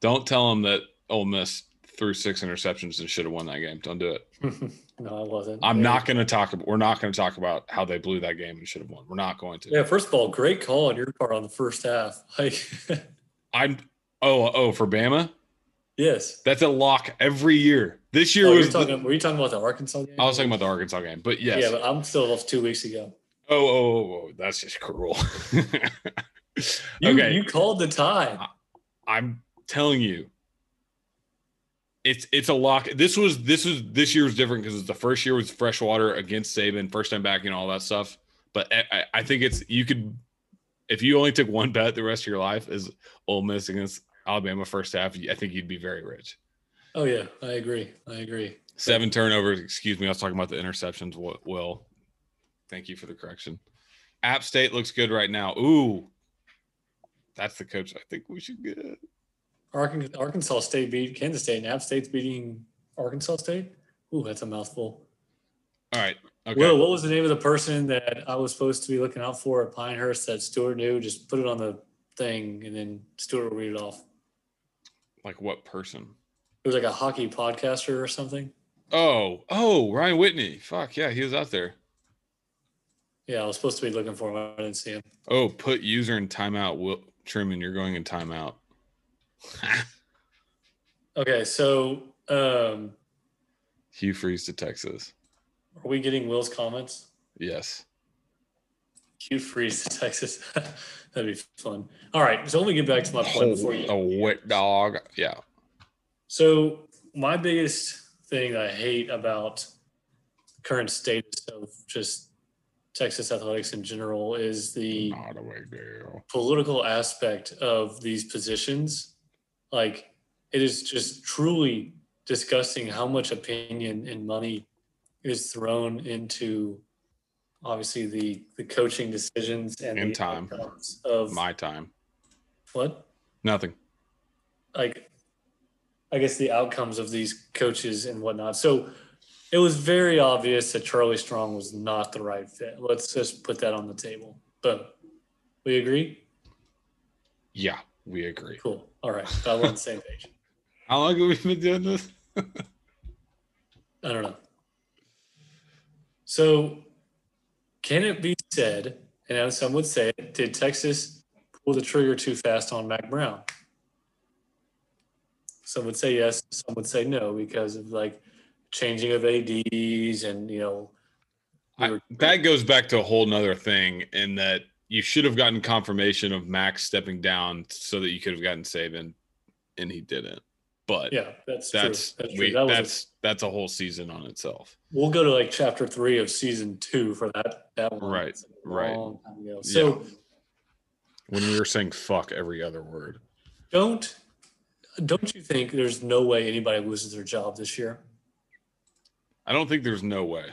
Don't tell him that Ole Miss threw six interceptions and should have won that game. Don't do it. no, I wasn't. I'm not going to talk. About, we're not going to talk about how they blew that game and should have won. We're not going to. Yeah, first of all, great call on your part on the first half. Like, I'm. Oh, oh, for Bama, yes. that's a lock every year. This year Oh, was. you're the- were you talking about the Arkansas game? I was talking about the Arkansas game, but yes. Yeah, but I'm still off two weeks ago. oh, oh, oh, oh, oh that's just cruel. You, okay, you called the time. I'm telling you, it's it's a lock. This was this was this year was different because it's the first year was freshwater against Saban, first time back and all that stuff. But I, I- think it's you could if you only took one bet the rest of your life is Ole Miss against Alabama first half. I think you'd be very rich. Oh yeah, I agree. I agree. Seven turnovers. Excuse me. I was talking about the interceptions. Wi- Will, thank you for the correction. App State looks good right now. Ooh, that's the coach I think we should get. Arkansas, Arkansas State beat Kansas State, and App State's beating Arkansas State. Ooh, that's a mouthful. All right. Okay. Will, what was the name of the person that I was supposed to be looking out for at Pinehurst that Stewart knew? Just put it on the thing, and then Stewart will read it off. like what person? It was like a hockey podcaster or something. Oh, oh, Ryan Whitney. Fuck yeah, he was out there. Yeah, I was supposed to be looking for him. I didn't see him. Oh, put user in timeout. Will Truman, you're going in timeout. Okay, so um, Hugh Freeze to Texas. are we getting Will's comments? Yes. Hugh Freeze to Texas. That'd be fun. All right, so let me get back to my point before you. a wet dog. Yeah. So my biggest thing I hate about the current status of just Texas athletics in general is the Not a big deal. political aspect of these positions. Like it is just truly disgusting how much opinion and money is thrown into obviously the the coaching decisions and, the time. of My time. what Nothing. like I guess the outcomes of these coaches and whatnot. So it was very obvious that Charlie Strong was not the right fit. Let's just put that on the table. But we agree? Yeah, we agree. Cool. All right. We're on the same page. How long have we been doing this? I don't know. So can it be said, and as some would say did Texas pull the trigger too fast on Mack Brown? Some would say yes, some would say no, because of like changing of ADs and you know we I, that goes back to a whole nother thing in that you should have gotten confirmation of Mack's stepping down so that you could have gotten Saban, and he didn't. But yeah, that's that's true. That's we That was a- that's that's a whole season on itself. we'll go to like chapter three of season two for that that one. Right, right. long time ago. So When we were saying fuck every other word. don't don't you think there's no way anybody loses their job this year? I don't think there's no way.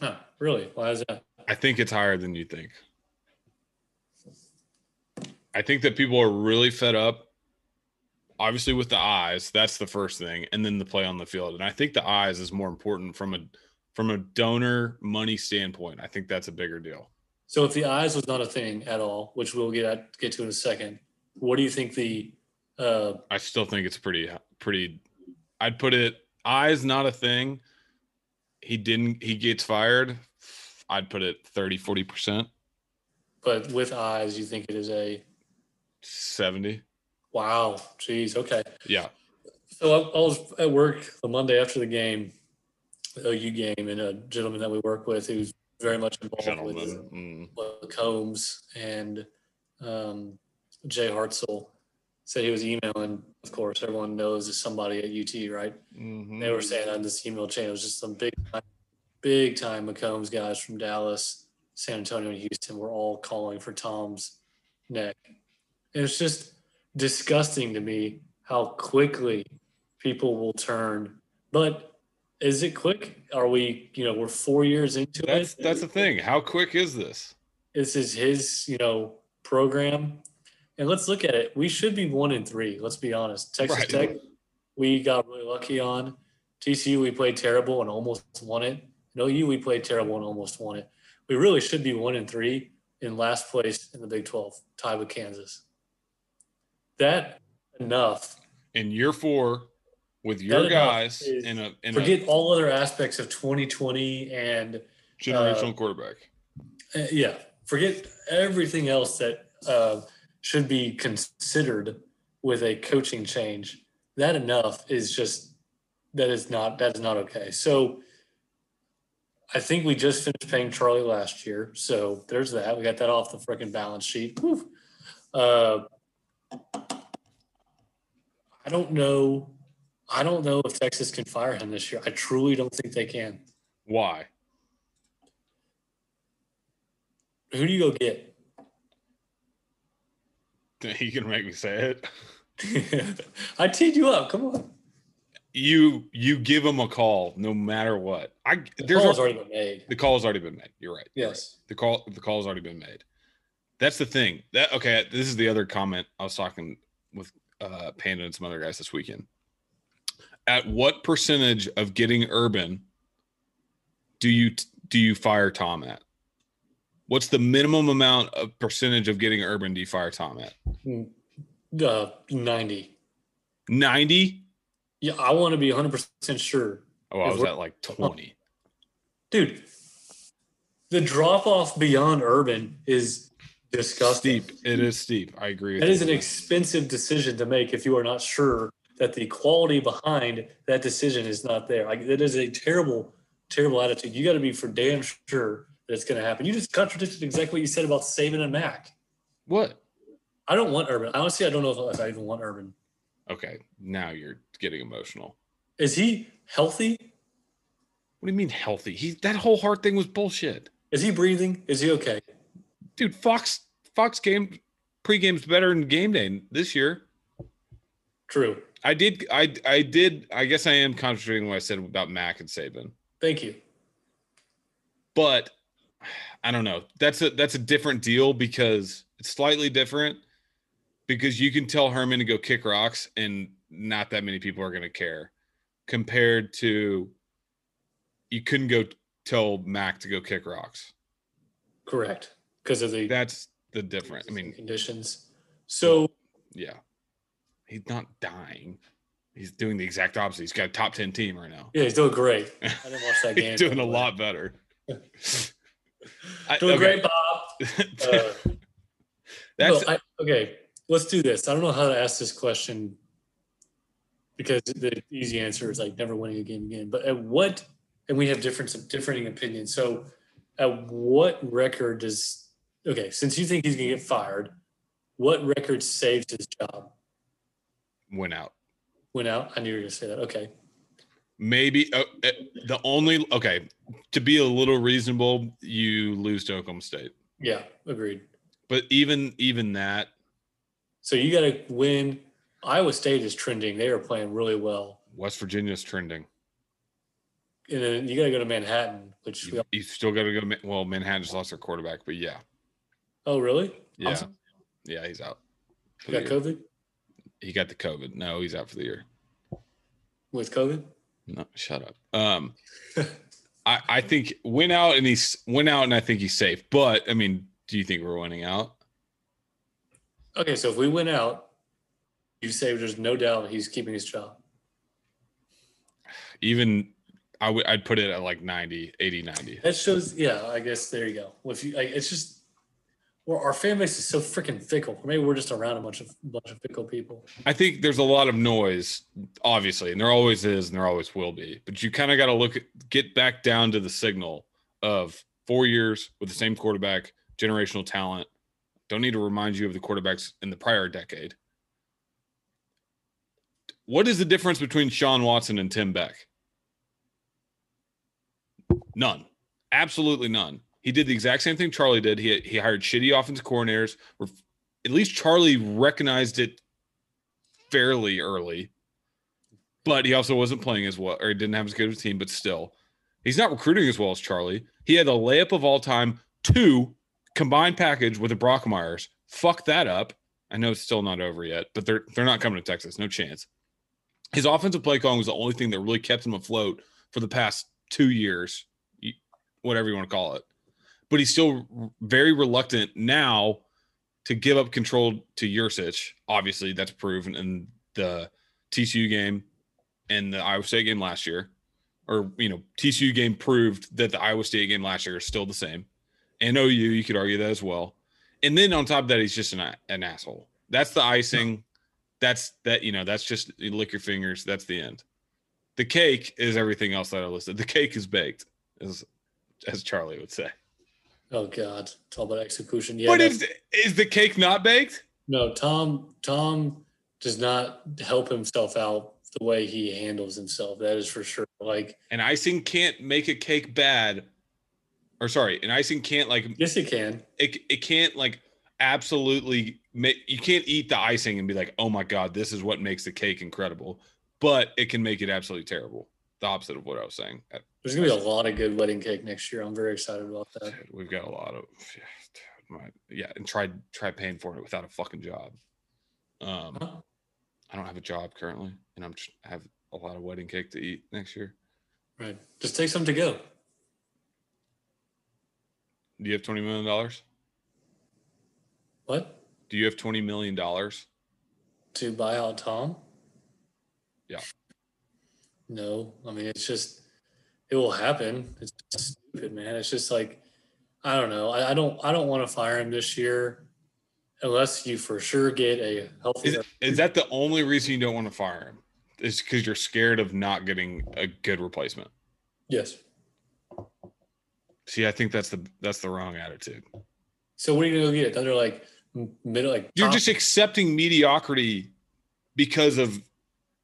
No, really? Why is that? I think it's higher than you think. I think that people are really fed up obviously with the eyes, that's the first thing, and then the play on the field. And I think the eyes is more important from a from a donor money standpoint. I think that's a bigger deal. So if the eyes was not a thing at all, which we'll get at, get to in a second, what do you think the? Uh, I still think it's pretty pretty. I'd put it eyes not a thing. He didn't. He gets fired. I'd put it 30, 40 percent. But with eyes, you think it is a 70. Wow. Jeez. Okay. Yeah. So I, I was at work the Monday after the game, the OU game, and a gentleman that we work with who's very much involved Gentlemen. with, Mm. with Combs and um, Jay Hartzell said he was emailing. Of course, everyone knows is somebody at UT, right? Mhm. They were saying on this email chain it was just some big, time, big time McCombs guys from Dallas, San Antonio, and Houston were all calling for Tom's neck. And it's just disgusting to me how quickly people will turn. But is it quick? Are we, you know, we're four years into That's it. that's the thing. How quick is this? This is his, you know, program. And let's look at it. We should be one in three. Let's be honest. Texas Right. Tech, we got really lucky on. TCU, we played terrible and almost won it. No, you, we played terrible and almost won it. We really should be one in three in last place in the Big 12, tied with Kansas. That enough. In year four, with your guys in a in Forget all other aspects of 2020 and a generational quarterback. Uh, yeah, forget everything else that uh, should be considered with a coaching change. That enough is just that is not that is not okay. So I think we just finished paying Charlie last year, so there's that. We got that off the freaking balance sheet. Uh, I don't know. I don't know if Texas can fire him this year. I truly don't think they can. Why? Who do you go get? You can make me say it. I teed you up. Come on. You you give him a call no matter what. I The there's call's already been made. the call has already been made. You're right. You're right. Yes. The call the call has already been made. That's the thing. That okay. This is the other comment I was talking with uh, Panda and some other guys this weekend. At what percentage of getting Urban do you do you fire Tom at? What's the minimum amount of percentage of getting Urban do you fire Tom at? Uh, 90. Ninety? Yeah, I want to be 100% sure. Oh, I was at like twenty. Dude, the drop off beyond urban is disgusting. Steep. It is steep. I agree. With That you is an expensive decision to make if you are not sure that the quality behind that decision is not there. Like that is a terrible, terrible attitude. You got to be for damn sure that it's going to happen. You just contradicted exactly what you said about Saban and Mack. What? I don't want Urban. Honestly, I don't know if, if I even want Urban. Okay, now you're getting emotional. Is he healthy? What do you mean healthy? He that whole heart thing was bullshit. Is he breathing? Is he okay? Dude, Fox Fox game pregame's better than game day this year. True. I did I I did I guess I am contradicting what I said about Mack and Saban. Thank you. But I don't know. That's a that's a different deal because it's slightly different because you can tell Herman to go kick rocks and not that many people are going to care compared to you couldn't go tell Mack to go kick rocks. Correct. Because of the That's the difference. I mean, conditions. So yeah. He's not dying. He's doing the exact opposite. He's got a top 10 team right now. yeah, he's doing great. I didn't watch that game. He's doing a lot better. I- Doing okay. great, Bob. Uh, That's no, I, okay. Let's do this. I don't know how to ask this question because the easy answer is like never winning a game again. But at what? And we have different differing opinions. So, at what record does? Okay, since you think he's gonna get fired, what record saves his job? went out. Went out. I knew you were gonna say that. Okay. Maybe uh, uh, the only okay to be a little reasonable, you lose to Oklahoma State. Yeah. Agreed. But even even that, So you got to win. Iowa State is trending. They are playing really well. West Virginia's trending. And then you got to go to Manhattan, which we You, you still got to go. to Well, Manhattan just lost their quarterback, but yeah, oh really? yeah, Thompson? yeah, he's out. the got. COVID? he got the COVID. No, he's out for the year. with COVID. No, shut up. Um, I I think went out and he's went out and I think he's safe. But I mean, do you think we're winning out? Okay, so if we win out, you say there's no doubt he's keeping his job. Even I would I'd put it at like 90, 80, 90. That shows, yeah. I guess there you go. Well, if you, it's just, well, our fan base is so freaking fickle. Maybe we're just around a bunch of bunch of fickle people. I think there's a lot of noise, obviously, and there always is, and there always will be. But you kind of got to look at get back down to the signal of four years with the same quarterback, generational talent. Don't need to remind you of the quarterbacks in the prior decade. What is the difference between Shawn Watson and Tim Beck? None. Absolutely none. He did the exact same thing Charlie did. He he hired shitty offensive coordinators. At least Charlie recognized it fairly early, but he also wasn't playing as well, or he didn't have as good of a team. But still, he's not recruiting as well as Charlie. He had the layup of all time, two combined package with the Brockermeyers. Fuck that up. I know it's still not over yet, but they're they're not coming to Texas. No chance. His offensive play calling was the only thing that really kept him afloat for the past two years, whatever you want to call it. But he's still very reluctant now to give up control to Yurcich. Obviously, that's proven in the TCU game and the Iowa State game last year. Or, you know, TCU game proved that the Iowa State game last year is still the same. And OU, you could argue that as well. And then on top of that, he's just an, an asshole. That's the icing. That's that, you know, that's just you lick your fingers. That's the end. The cake is everything else that I listed. The cake is baked, as as Charlie would say. Oh God, it's all about execution. Yeah, but is is the cake not baked? no, Tom. Tom does not help himself out the way he handles himself. That is for sure. Like, An icing can't make a cake bad. Or sorry, an icing can't like yes, he can. it. It can't like absolutely make. You can't eat the icing and be like, oh my god, this is what makes the cake incredible. But it can make it absolutely terrible. The opposite of what I was saying. Uh, There's gonna be a lot of good wedding cake next year. I'm very excited about that. We've got a lot of yeah, my, yeah, and try try paying for it without a fucking job. Um, Huh? I don't have a job currently, and I'm I have a lot of wedding cake to eat next year. Right. Just take some to go. Do you have twenty million dollars? What? Do you have twenty million dollars? To buy out Tom? Yeah. No, I mean it's just it will happen. It's stupid, man. It's just like I don't know. I, I don't I don't want to fire him this year unless you for sure get a healthy Is, is that the only reason you don't want to fire him? Is because you're scared of not getting a good replacement? Yes. See, I think that's the that's the wrong attitude. So what are you gonna go get? Another like middle like You're top- just accepting mediocrity because of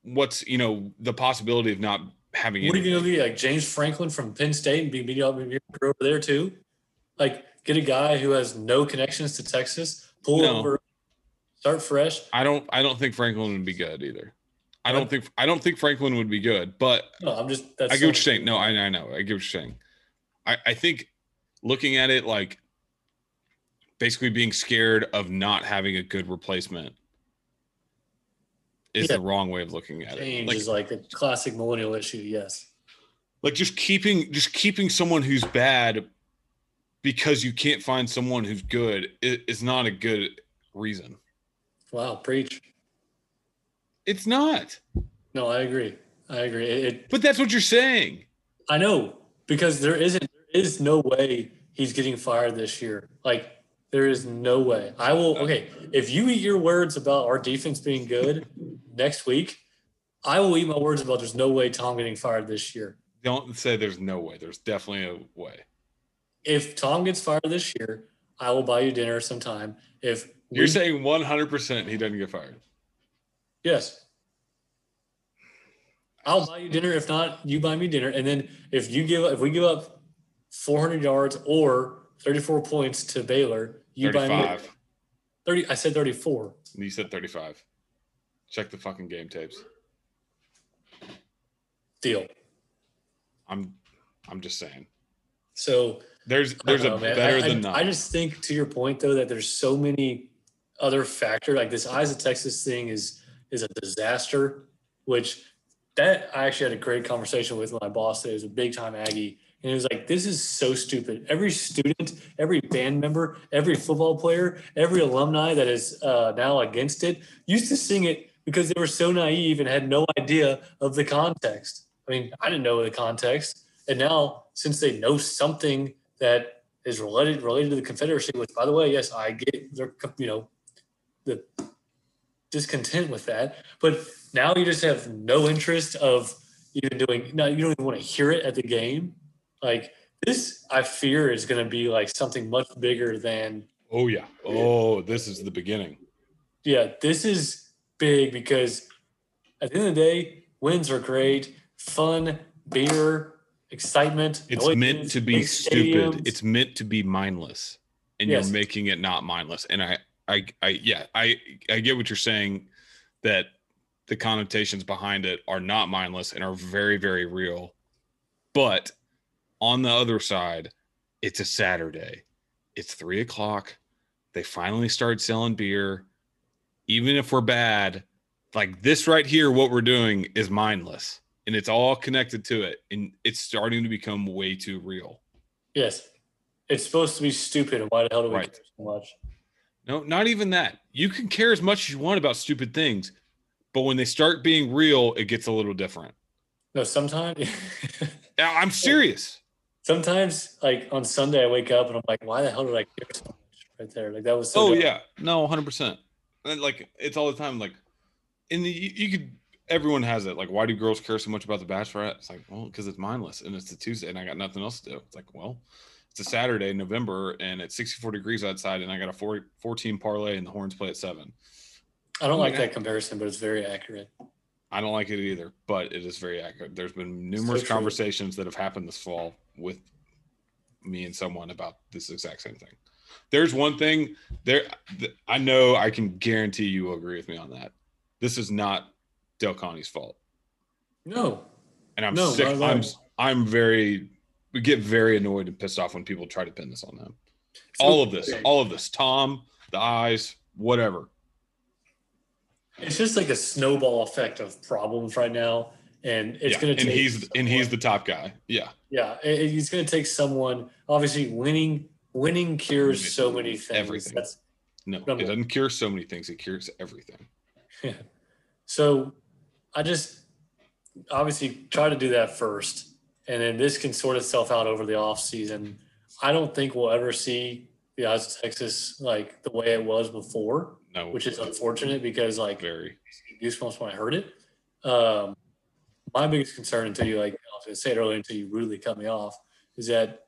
what's you know the possibility of not having. What are you gonna be like James Franklin from Penn State and be mediocre over there too? Like get a guy who has no connections to Texas, pull No. over, start fresh. I don't. I don't think Franklin would be good either. I don't think. I don't think Franklin would be good. But No, I'm just that's I get what you're saying. No, I, I know. I get what you're saying. I, I think looking at it like basically being scared of not having a good replacement is Yeah. the wrong way of looking at it. change Like, is like a classic millennial issue. Yes. like just keeping just keeping someone who's bad because you can't find someone who's good is not a good reason. Wow, preach. It's not. No, I agree. I agree. It, it But that's what you're saying. I know because there isn't there is no way he's getting fired this year. Like there is no way. I will uh, okay, if you eat your words about our defense being good next week, I will eat my words about there's no way Tom getting fired this year. Don't say there's no way. There's definitely a way. If Tom gets fired this year, I will buy you dinner sometime. If You're we- saying 100% he doesn't get fired. Yes. I'll buy you dinner. If not, you buy me dinner. And then if you give if we give up 400 yards or 34 points to Baylor, you buy me 35. 30. I said 34. You said 35. Check the fucking game tapes. Deal. I'm I'm just saying. So There's there's don't a man. better I, than I, not. I just think to your point though that there's so many other factor Like this eyes of Texas thing is is a disaster. Which that I actually had a great conversation with my boss. That is a big time Aggie, and he was like, "This is so stupid. Every student, every band member, every football player, every alumni that is uh, now against it used to sing it because they were so naive and had no idea of the context. I mean, I didn't know the context, and now since they know something that is related related to the Confederacy, which, by the way, yes, I get their you know the discontent with that, but now you just have no interest of even doing. No, you don't even want to hear it at the game. Like this, I fear is going to be like something much bigger than. Oh yeah. Oh, this is the beginning. Yeah, this is big because at the end of the day, wins are great, fun, beer, excitement. It's meant to be stupid. stadiums. It's meant to be mindless, and Yes. you're making it not mindless. And I, I, I, yeah, I, I get what you're saying. That the connotations behind it are not mindless and are very, very real. But on the other side, it's a Saturday. It's three o'clock. They finally start selling beer. Even if we're bad, like this right here, what we're doing is mindless and it's all connected to it. And it's starting to become way too real. yes, it's supposed to be stupid. And why the hell do we Right. care so much? No, not even that. You can care as much as you want about stupid things, but when they start being real, it gets a little different. No, sometimes. Now, I'm serious. sometimes, like on Sunday, I wake up and I'm like, why the hell did I care so much right there? Like that was so. Oh dumb. yeah, no, hundred percent. And like it's all the time. Like, in the you, you could. Everyone has it. Like, why do girls care so much about the Bachelorette? It's like, well, because it's mindless and it's a Tuesday and I got nothing else to do. It's like, well, it's a Saturday, November, and it's 64 degrees outside, and I got a four, 14 parlay, and the horns play at seven. I don't oh like Yeah. that comparison, but it's very accurate. I don't like it either, but it is very accurate. There's been numerous true. conversations that have happened this fall with me and someone about this exact same thing. There's one thing there I know I can guarantee you will agree with me on that. This is not Del Conte's fault. No, And I'm No, sick. I'm. I'm very we get very annoyed and pissed off when people try to pin this on them. So- all of this, all of this. Tom, the eyes, whatever. it's just like a snowball effect of problems right now, and it's Yeah, going to and take. he's and he's the top guy. Yeah. yeah, it- it's going to take someone. Obviously, winning winning cures so many things. Everything. That's No, it doesn't cure so many things. It cures everything. So I just obviously try to do that first. And then this can sort itself out over the off season. I don't think we'll ever see the Eyes of Texas like the way it was before, No, which is unfortunate because like very. goosebumps when I heard it. Um, my biggest concern until you like I was gonna say it earlier until you rudely cut me off is that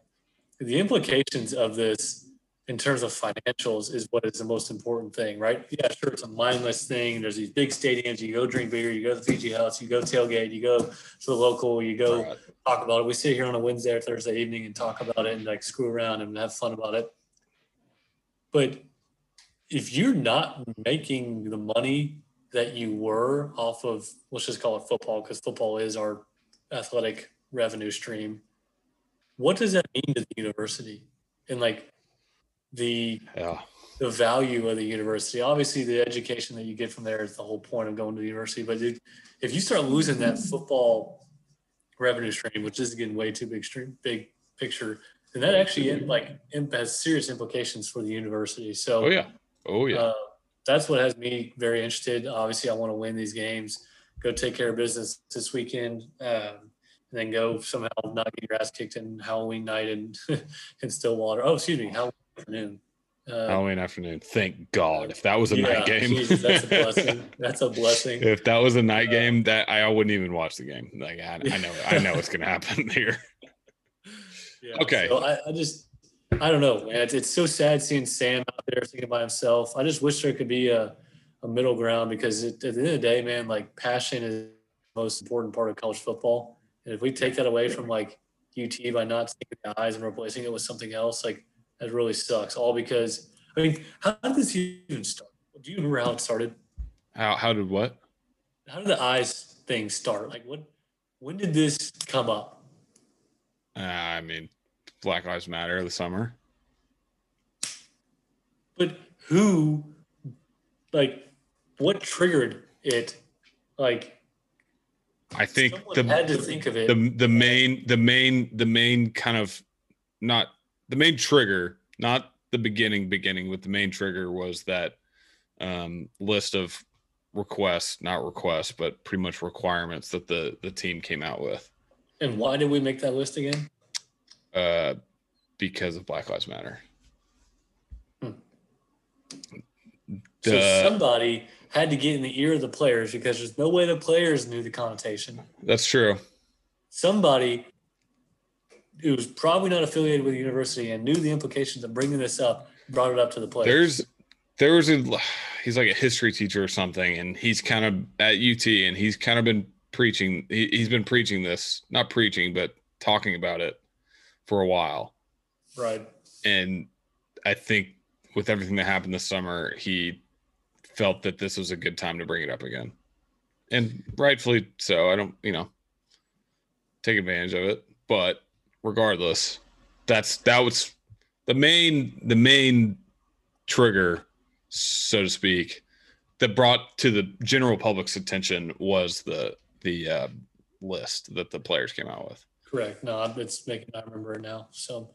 the implications of this in terms of financials is what is the most important thing, right? Yeah, sure, it's a mindless thing. There's these big stadiums. You go drink beer, you go to the Fiji House, you go tailgate, you go to the local, you go Right. talk about it. We sit here on a Wednesday or Thursday evening and talk about it and like screw around and have fun about it. But if you're not making the money that you were off of, let's just call it football, because football is our athletic revenue stream. What does that mean to the university? And like the Yeah. the value of the university. Obviously, the education that you get from there is the whole point of going to the university. But dude, if you start losing that football revenue stream, which is getting way too big stream, big picture, then that actually like has serious implications for the university. So Oh yeah. Oh yeah. uh, that's what has me very interested. Obviously, I want to win these games, go take care of business this weekend, um, and then go somehow not get your ass kicked in Halloween night and in in Stillwater. Oh, excuse me, Halloween afternoon. Uh, Halloween afternoon. Thank God. If that was a yeah, night game. Jesus, that's a blessing. That's a blessing. if that was a night game, that I wouldn't even watch the game. Like I, I know, I know what's gonna happen here. Yeah, Okay. So I, I just, I don't know, man. It's, it's so sad seeing Sam out there singing by himself. I just wish there could be a, a middle ground because it, at the end of the day, man, like passion is the most important part of college football. And if we take that away from like UT by not seeing the eyes and replacing it with something else, like that really sucks. All because, I mean, how did this even start? Do you remember how it started? How how did what? How did the eyes thing start? Like, what, when did this come up? Uh, I mean, Black Lives Matter the summer. But who, like, what triggered it like I think someone the had to think of it. the the main the main the main kind of not the main trigger, not the beginning beginning, but the main trigger was that um, list of requests, not requests, but pretty much requirements that the the team came out with and why did we make that list again? uh, because of Black Lives Matter. So The- somebody had to get in the ear of the players because there's no way the players knew the connotation. That's true. Somebody who was probably not affiliated with the university and knew the implications of bringing this up brought it up to the players. There's there was a he's like a history teacher or something, and he's kind of at UT, and he's kind of been preaching. He, he's been preaching this, not preaching, but talking about it for a while. right. And I think with everything that happened this summer, he felt that this was a good time to bring it up again, and rightfully so. I don't, you know, take advantage of it, but regardless, that's that was the main the main trigger, so to speak, that brought to the general public's attention was the the uh, list that the players came out with. Correct. No, it's making I remember it now. So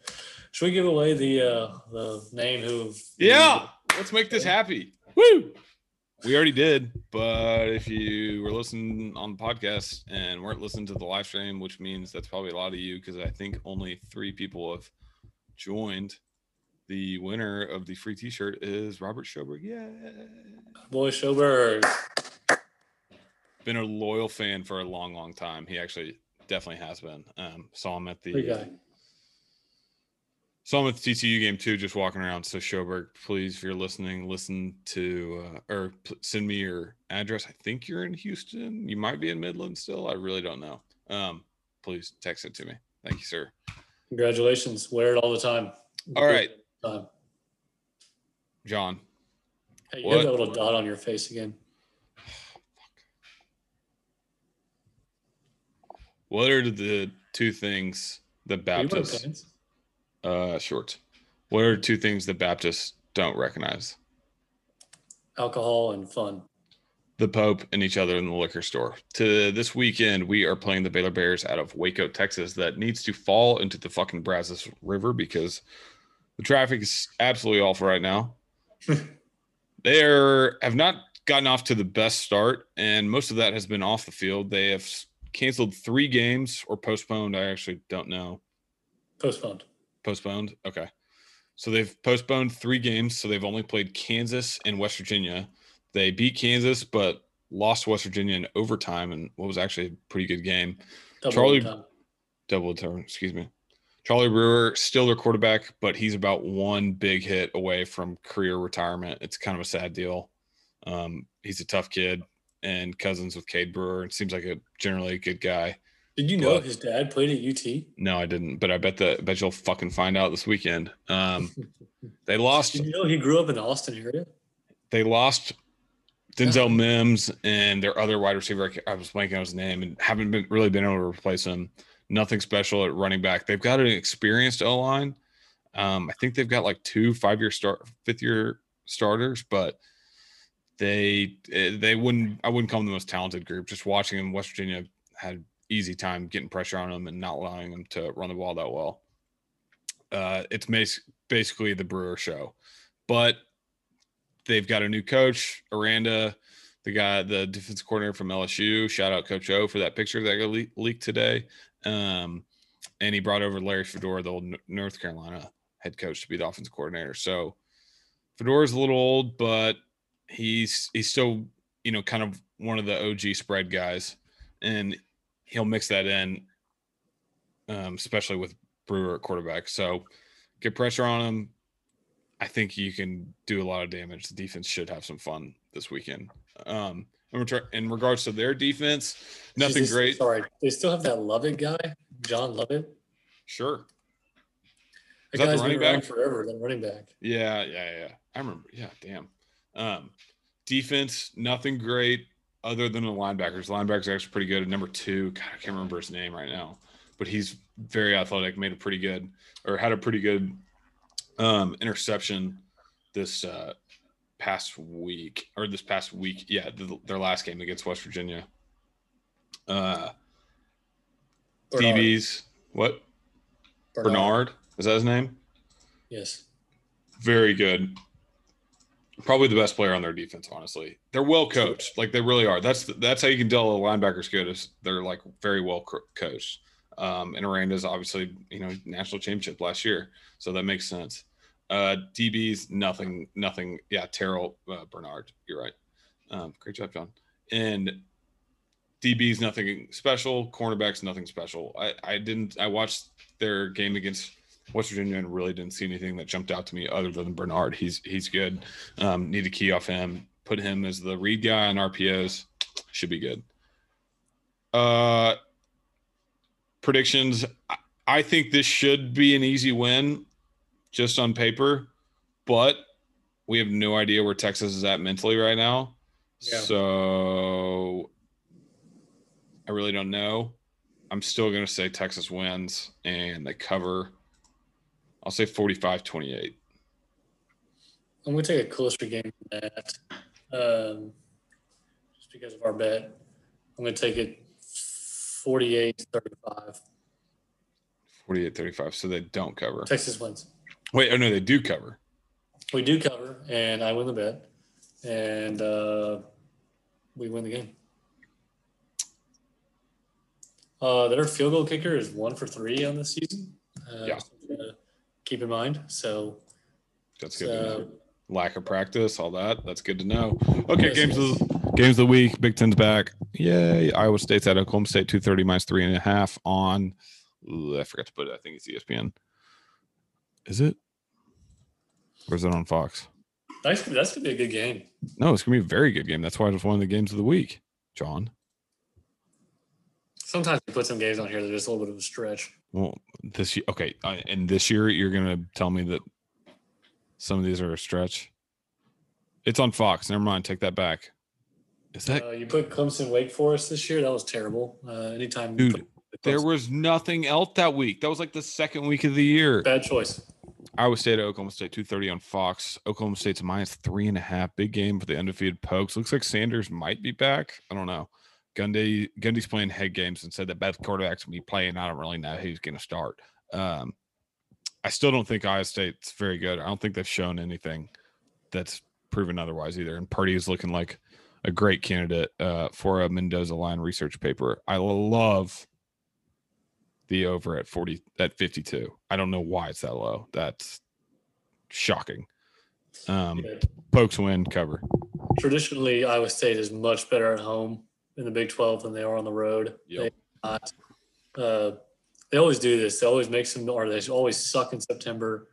should we give away the uh the name who Yeah, let's make this happy. Woo! We already did, but if you were listening on the podcast and weren't listening to the live stream, which means that's probably a lot of you because I think only three people have joined. The winner of the free T-shirt is Robert Schoberg. Yeah, boy Schoberg. been a loyal fan for a long, long time. He actually definitely has been. Um, saw him at the Great I'm at the TCU game too, just walking around. So Schoberg, please, if you're listening, listen to uh, or p- send me your address. I think you're in Houston. You might be in Midland still. I really don't know. Um, please text it to me. Thank you, sir. Congratulations. Wear it all the time. All right. Time. John, Hey, you have What? that little dot on your face again. what are the two things that Baptists? Uh shorts? What are two things that Baptists don't recognize? Alcohol and fun. the Pope and each other in the liquor store. To this weekend, we are playing the Baylor Bears out of Waco, Texas. That needs to fall into the fucking Brazos River because the traffic is absolutely awful right now. they are, have not gotten off to the best start, and most of that has been off the field. They have canceled three games or postponed. I actually don't know Postponed. Postponed. Okay. So they've postponed three games. So they've only played Kansas and West Virginia. They beat Kansas, but lost West Virginia in overtime and what was actually a pretty good game. Double Charlie- overtime. Double overtime, excuse me. Charlie Brewer, still their quarterback, but he's about one big hit away from career retirement. It's kind of a sad deal. Um, he's a tough kid and cousins with Cade Brewer. It seems like a generally a good guy. Did you know But- his dad played at UT? No, I didn't, but I bet the bet you'll fucking find out this weekend. Um, they lost Did you know he grew up in the Austin area? they lost Denzel Mims and their other wide receiver. I was blanking on his name and haven't been really been able to replace him. Nothing special at running back. They've got an experienced O line. Um, I think they've got like two five year start, fifth year starters, but they eh, they wouldn't. I wouldn't call them the most talented group. Just watching them, West Virginia had easy time getting pressure on them and not allowing them to run the ball that well. Uh, it's bas- basically the Brewer show, but they've got a new coach, Aranda, the guy, the defense coordinator from LSU. Shout out Coach O for that picture that got le- leaked today. Um, and he brought over Larry Fedora, the old North Carolina head coach, to be the offensive coordinator. So Fedora's a little old, but he's he's still you know kind of one of the OG spread guys, and he'll mix that in, um, especially with Brewer at quarterback. So get pressure on him. I think you can do a lot of damage. The defense should have some fun this weekend. Um, in regards to their defense, nothing great. Sorry, they still have that Lovett guy, John Lovett. Sure. Is that the guy's running back? forever. That running back. Yeah, yeah, yeah. I remember. Yeah, damn. Um, defense, nothing great other than the linebackers. Linebackers are actually pretty good. At number two, God, I can't remember his name right now, but he's very athletic. Made a pretty good, or had a pretty good um, interception this uh, past week or this past week. Yeah, the, their last game against West Virginia. Uh, Bernard. DBs. What? Bernard. Is that his name? Yes. Very good. Probably the best player on their defense. Honestly, they're well coached. Like they really are. That's that's how you can tell a linebacker's good. Is they're like very well co- coached. Um, and Aranda's obviously you know national championship last year, so that makes sense. Uh, DBs nothing nothing. Yeah, Terrel uh, Bernard. You're right. Um, great job, John. And DBs nothing special. Cornerbacks nothing special. I I didn't. I watched their game against West Virginia and really didn't see anything that jumped out to me other than Bernard. He's he's good. Um, need to key off him. Put him as the read guy on RPOs. Should be good. Uh, predictions. I- think this should be an easy win, just on paper, but we have no idea where Texas is at mentally right now. Yeah. So I really don't know. I'm still going to say Texas wins and they cover. I'll say 45 28. I'm going to take a closer game than that. Um, just because of our bet. I'm going to take it 48 35. 48 35. So they don't cover. Texas wins. Wait, oh no, they do cover. We do cover, and I win the bet, and uh, we win the game. Uh, their field goal kicker is one for three on the season. Uh, Yeah. something to keep in mind. So, That's good to know. so Lack of practice, all that. That's good to know. Okay, Yes, games yes. of the, games of the week. Big Ten's back. Yay! Iowa State's at Oklahoma State, two thirty minus three and a half on. Ooh, I forgot to put it. I think it's ESPN. Is it? Or is it on Fox? that's that's gonna be a good game. No, it's gonna be a very good game. That's why it was one of the games of the week. John. Sometimes we put some games on here that are just a little bit of a stretch. Well, this year, okay, uh, and this year you're gonna tell me that some of these are a stretch. It's on Fox. Never mind. Take that back. Is that Uh, you put Clemson Wake Forest this year. That was terrible. Uh, anytime Dude, There was nothing else that week. That was like the second week of the year. bad choice. Iowa State at Oklahoma State, 230 on Fox. Oklahoma State's minus three and a half. Big game for the undefeated Pokes. Looks like Sanders might be back. I don't know. Gundy Gundy's playing head games and said that Beth quarterback's gonna be playing. I don't really know who's gonna start. Um, I still don't think Iowa State's very good. I don't think they've shown anything that's proven otherwise either. And Purdy is looking like a great candidate uh, for a Mendoza line research paper. I love the over at 40 at 52. I don't know why it's that low. That's shocking. Um Yeah. pokes win cover. Traditionally, Iowa State is much better at home in the Big 12 than they are on the road. Yep. They, uh, they always do this. They always make some, or they always suck in September.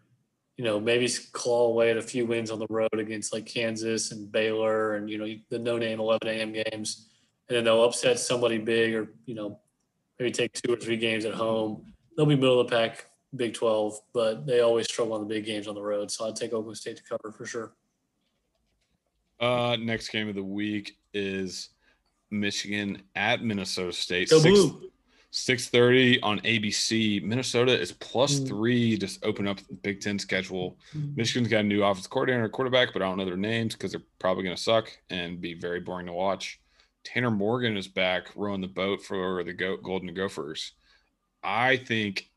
You know, maybe claw away at a few wins on the road against like Kansas and Baylor and, you know, the no name 11 a.m. games. And then they'll upset somebody big or, you know, maybe take two or three games at home. They'll be middle of the pack Big 12, but they always struggle on the big games on the road. So I'd take Oklahoma State to cover for sure. Uh next game of the week is Michigan at Minnesota State. Go Six- blue. 6:30 on ABC. Minnesota is plus Mm. 3 just open up the Big 10 schedule. Michigan's got a new offensive coordinator and quarterback, but I don't know their names because they're probably going to suck and be very boring to watch. Tanner Morgan is back rowing the boat for the Go- Golden Gophers. I think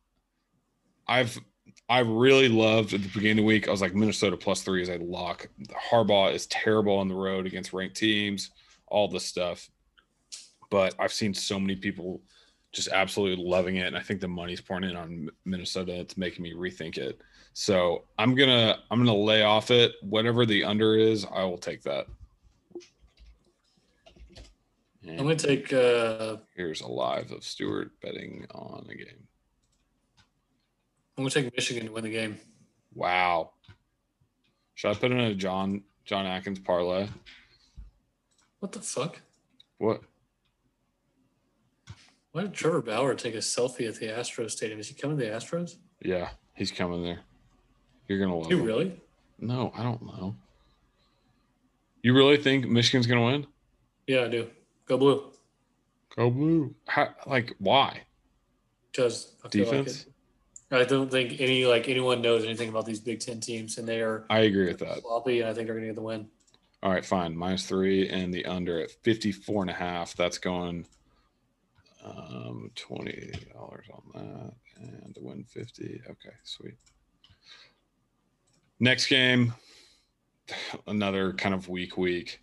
I've I really loved at the beginning of the week. I was like Minnesota plus three is a lock. Harbaugh is terrible on the road against ranked teams, all this stuff. But I've seen so many people just absolutely loving it, and I think the money's pouring in on Minnesota. It's making me rethink it. So I'm gonna I'm gonna lay off it. Whatever the under is, I will take that. I'm going to take uh, Here's a live of Stewart betting on the game. I'm gonna take Michigan to win the game. Wow. Should I put in a John John Atkins parlay? What the fuck? What? Why did Trevor Bauer take a selfie at the Astros stadium? Is he coming to the Astros? Yeah, he's coming there. You're gonna love You him. really? No, I don't know. You really think Michigan's gonna win? Yeah, I do. Go blue. Go blue. How, like why? Because I like Defense? it. I don't think any like anyone knows anything about these Big Ten teams, and they are I agree with that. sloppy, and I think they're gonna get the win. All right, fine. Minus three and the under at 54 and a half. That's going um twenty dollars on that and to win 50. Okay, sweet. Next game, another kind of weak week.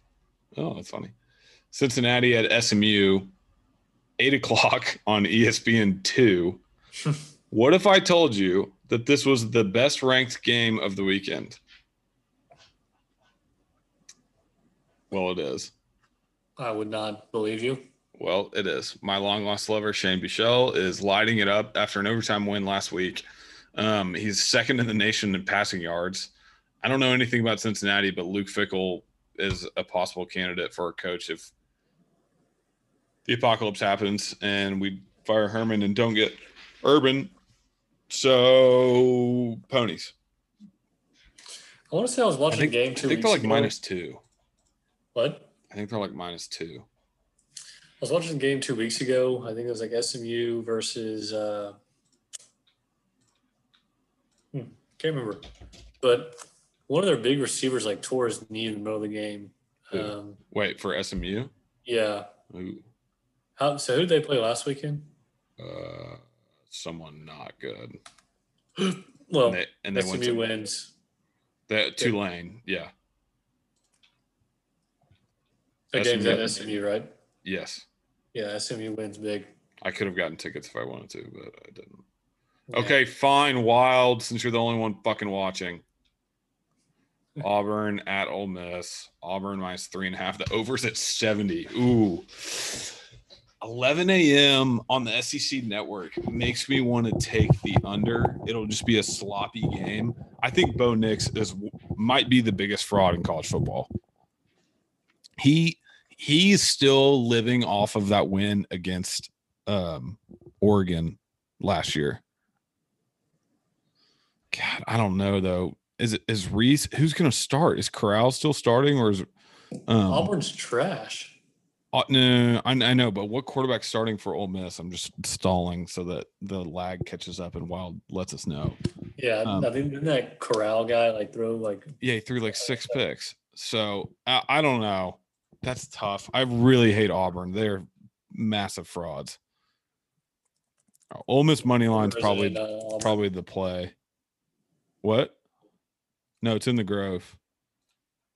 Oh, that's funny. Cincinnati at SMU, eight o'clock on ESPN two. what if I told you that this was the best ranked game of the weekend? Well, it is. I would not believe you. Well, it is. My long lost lover, Shane Buechele, is lighting it up after an overtime win last week. Um, he's second in the nation in passing yards. I don't know anything about Cincinnati, but Luke Fickell is a possible candidate for a coach if the apocalypse happens and we fire Herman and don't get Urban. So ponies. I want to say I was I watching think, a game I think weeks they're like ago. minus two. What? I think they're like minus two. I was watching a game two weeks ago. I think it was like SMU versus uh, hmm, can't remember, but one of their big receivers like tore his knee in the middle of the game. Um, Wait for SMU. yeah. Ooh, How, so who did they play last weekend? uh, someone not good. Well, and they, and they went SMU to wins. the Tulane. Yeah. That game's SMU. at SMU, right? Yes. Yeah, SMU wins big. I could have gotten tickets if I wanted to, but I didn't. Yeah. Okay, fine. Wild, since you're the only one fucking watching. Auburn at Ole Miss. Auburn minus three and a half. The over's at 70. Ooh. 11 a.m. on the SEC network makes me want to take the under. It'll just be a sloppy game. I think Bo Nix is might be the biggest fraud in college football. He he's still living off of that win against um, Oregon last year. God, I don't know though. Is it is Reese who's going to start? Is Corral still starting or is um, Auburn's trash. uh, no, I, I know, but what quarterback starting for Ole Miss? I'm just stalling so that the lag catches up and Wild lets us know. Yeah, Um, I think didn't that Corral guy like throw like Yeah, he threw like six picks. So I, I don't know. That's tough. I really hate Auburn. They're massive frauds. Ole Miss money line's is probably uh, probably the play. What? No, it's in the Grove.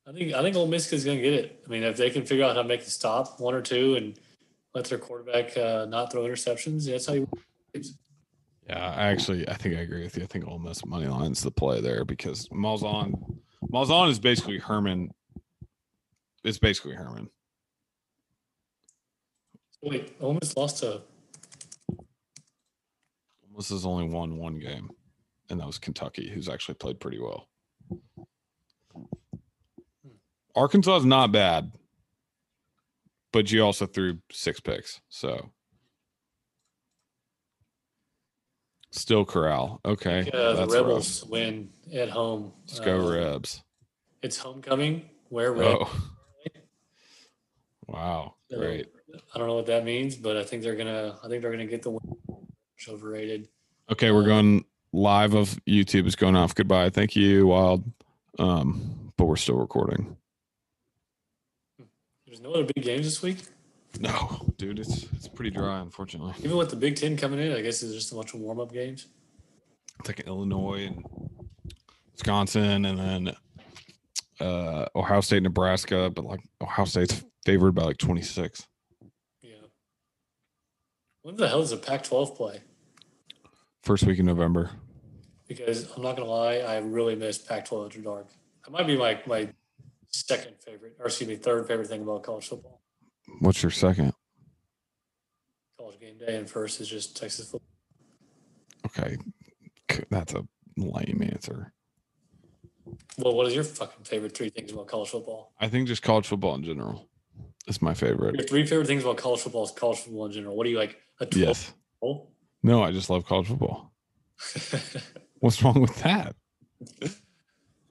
I think I think Ole Miss is going to get it. I mean, if they can figure out how to make it stop one or two and let their quarterback uh, not throw interceptions, that's how you. Yeah, I actually I think I agree with you. I think Ole Miss money line's the play there because Malzahn Malzahn is basically Herman. It's basically Herman. Wait, Miss lost to Miss has only won one game, and that was Kentucky, who's actually played pretty well. Arkansas is not bad, but you also threw six picks, so still Corral. Okay, uh, the that's rough. Rebels win at home. Let's go Uh, Rebs. It's homecoming. Wear red. Oh, wow, So, great. I don't know what that means, but I think they're gonna. I think they're gonna get the win. Overrated. Okay, we're going live of YouTube is going off. Goodbye. Thank you, Wild. Um, but we're still recording. There's no other big games this week. No, dude, it's it's pretty dry, unfortunately. Even with the Big Ten coming in, I guess it's just a bunch of warm up games. It's like Illinois and Wisconsin, and then uh, Ohio State, Nebraska. But like Ohio State's favored by like twenty six. Yeah. When the hell does a Pac-12 play? First week in November. Because I'm not gonna lie, I really miss Pac-12 after dark. That might be my my second favorite, or excuse me, third favorite thing about college football. What's your second? College game day, and first is just Texas football. Okay, that's a lame answer. Well, what is your fucking favorite three things about college football? I think just college football in general is my favorite. Your three favorite things about college football is college football in general. What do you like? A 12 Yes. hole? No, I just love college football. What's wrong with that?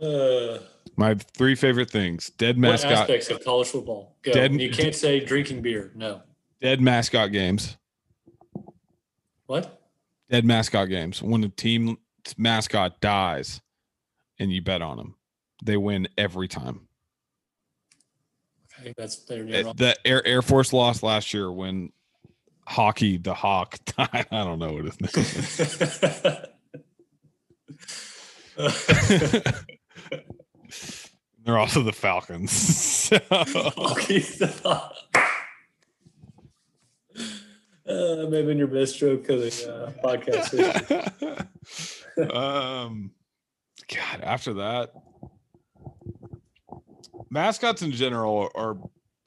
uh, My three favorite things: dead what mascot, aspects of college football? Go. Dead- you can't say drinking beer. No. dead mascot games, What? dead mascot games. When a team's mascot dies, and you bet on them, they win every time. Think that's they're Uh, The Air Air Force lost last year when Hockey the Hawk. I don't know what his name is. They're also the Falcons. So- Hockey the Hawk. Uh, maybe in your best stroke of the uh, podcast. um, God, after that, mascots in general are,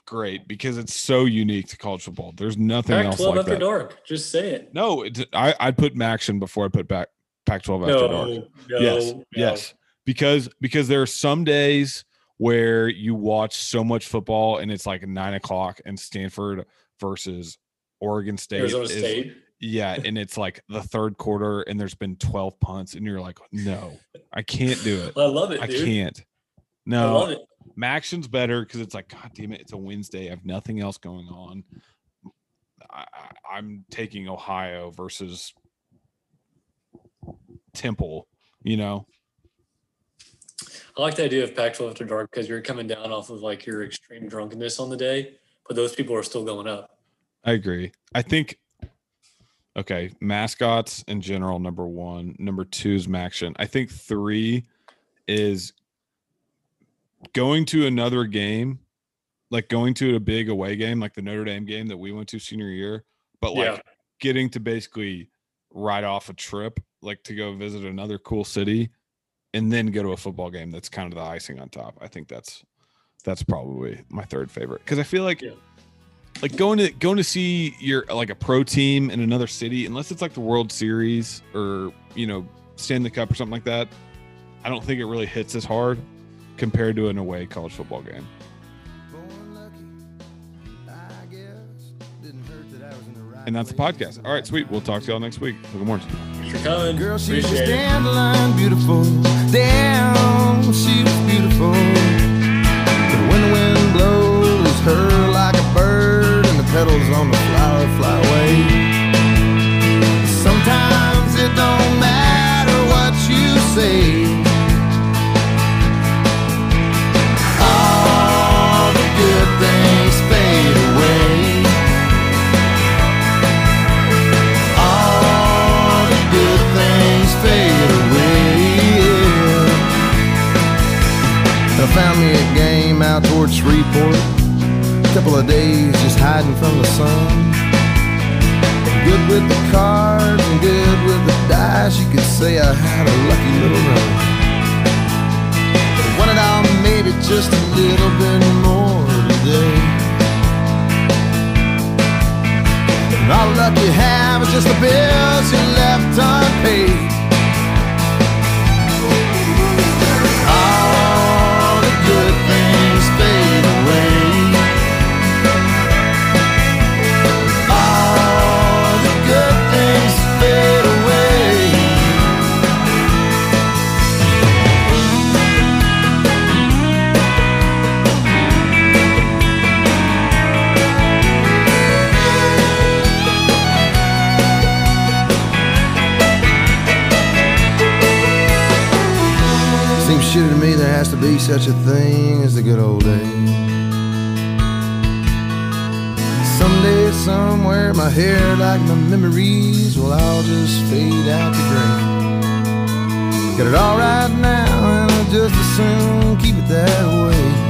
great because it's so unique to college football. There's nothing Pac else 12 like after that. dark. Just say it. No, it, I I'd put MACtion before I put back Pac-12 after No, dark. no, yes, no. yes, because because there are some days where you watch so much football and it's like nine o'clock and Stanford versus Oregon State. Arizona is- State. yeah, and it's like the third quarter and there's been 12 punts and you're like, no, I can't do it. I love it, I dude. can't. I love No, it. MACtion's better because it's like, God damn it, it's a Wednesday. I have nothing else going on. I, I'm taking Ohio versus Temple, you know? I like the idea of Pac-12 after dark because you're coming down off of like your extreme drunkenness on the day, but those people are still going up. I agree. I think okay, mascots in general, number one. Number two is Maction. I think three is going to another game, like going to a big away game, like the Notre Dame game that we went to senior year, but like Yeah. getting to basically ride off a trip, like to go visit another cool city and then go to a football game that's kind of the icing on top. I think that's that's probably my third favorite because I feel like Yeah. like going to going to see your like a pro team in another city, unless it's like the World Series or you know Stanley Cup or something like that. I don't think it really hits as hard compared to an away college football game. Born lucky, I guess. Didn't hurt that I was in the right And that's the podcast. All right, sweet. We'll talk to y'all next week. Good morning. Thanks for coming. Girl, she was Appreciate it. dandelion beautiful. Damn, she was beautiful. But when the wind blows her like a bird and the petals on the flower fly away. Sometimes it don't matter what you say. I found me a game out towards Shreveport. A couple of days just hiding from the sun. Good with the cards and good with the dice. You could say I had a lucky little run. But it all maybe just a little bit more today. And all luck you have is just the bills you left unpaid. Be such a thing as the good old days. Someday, somewhere, my hair like my memories will all just fade out to gray. Got it all right now, and I just as soon keep it that way.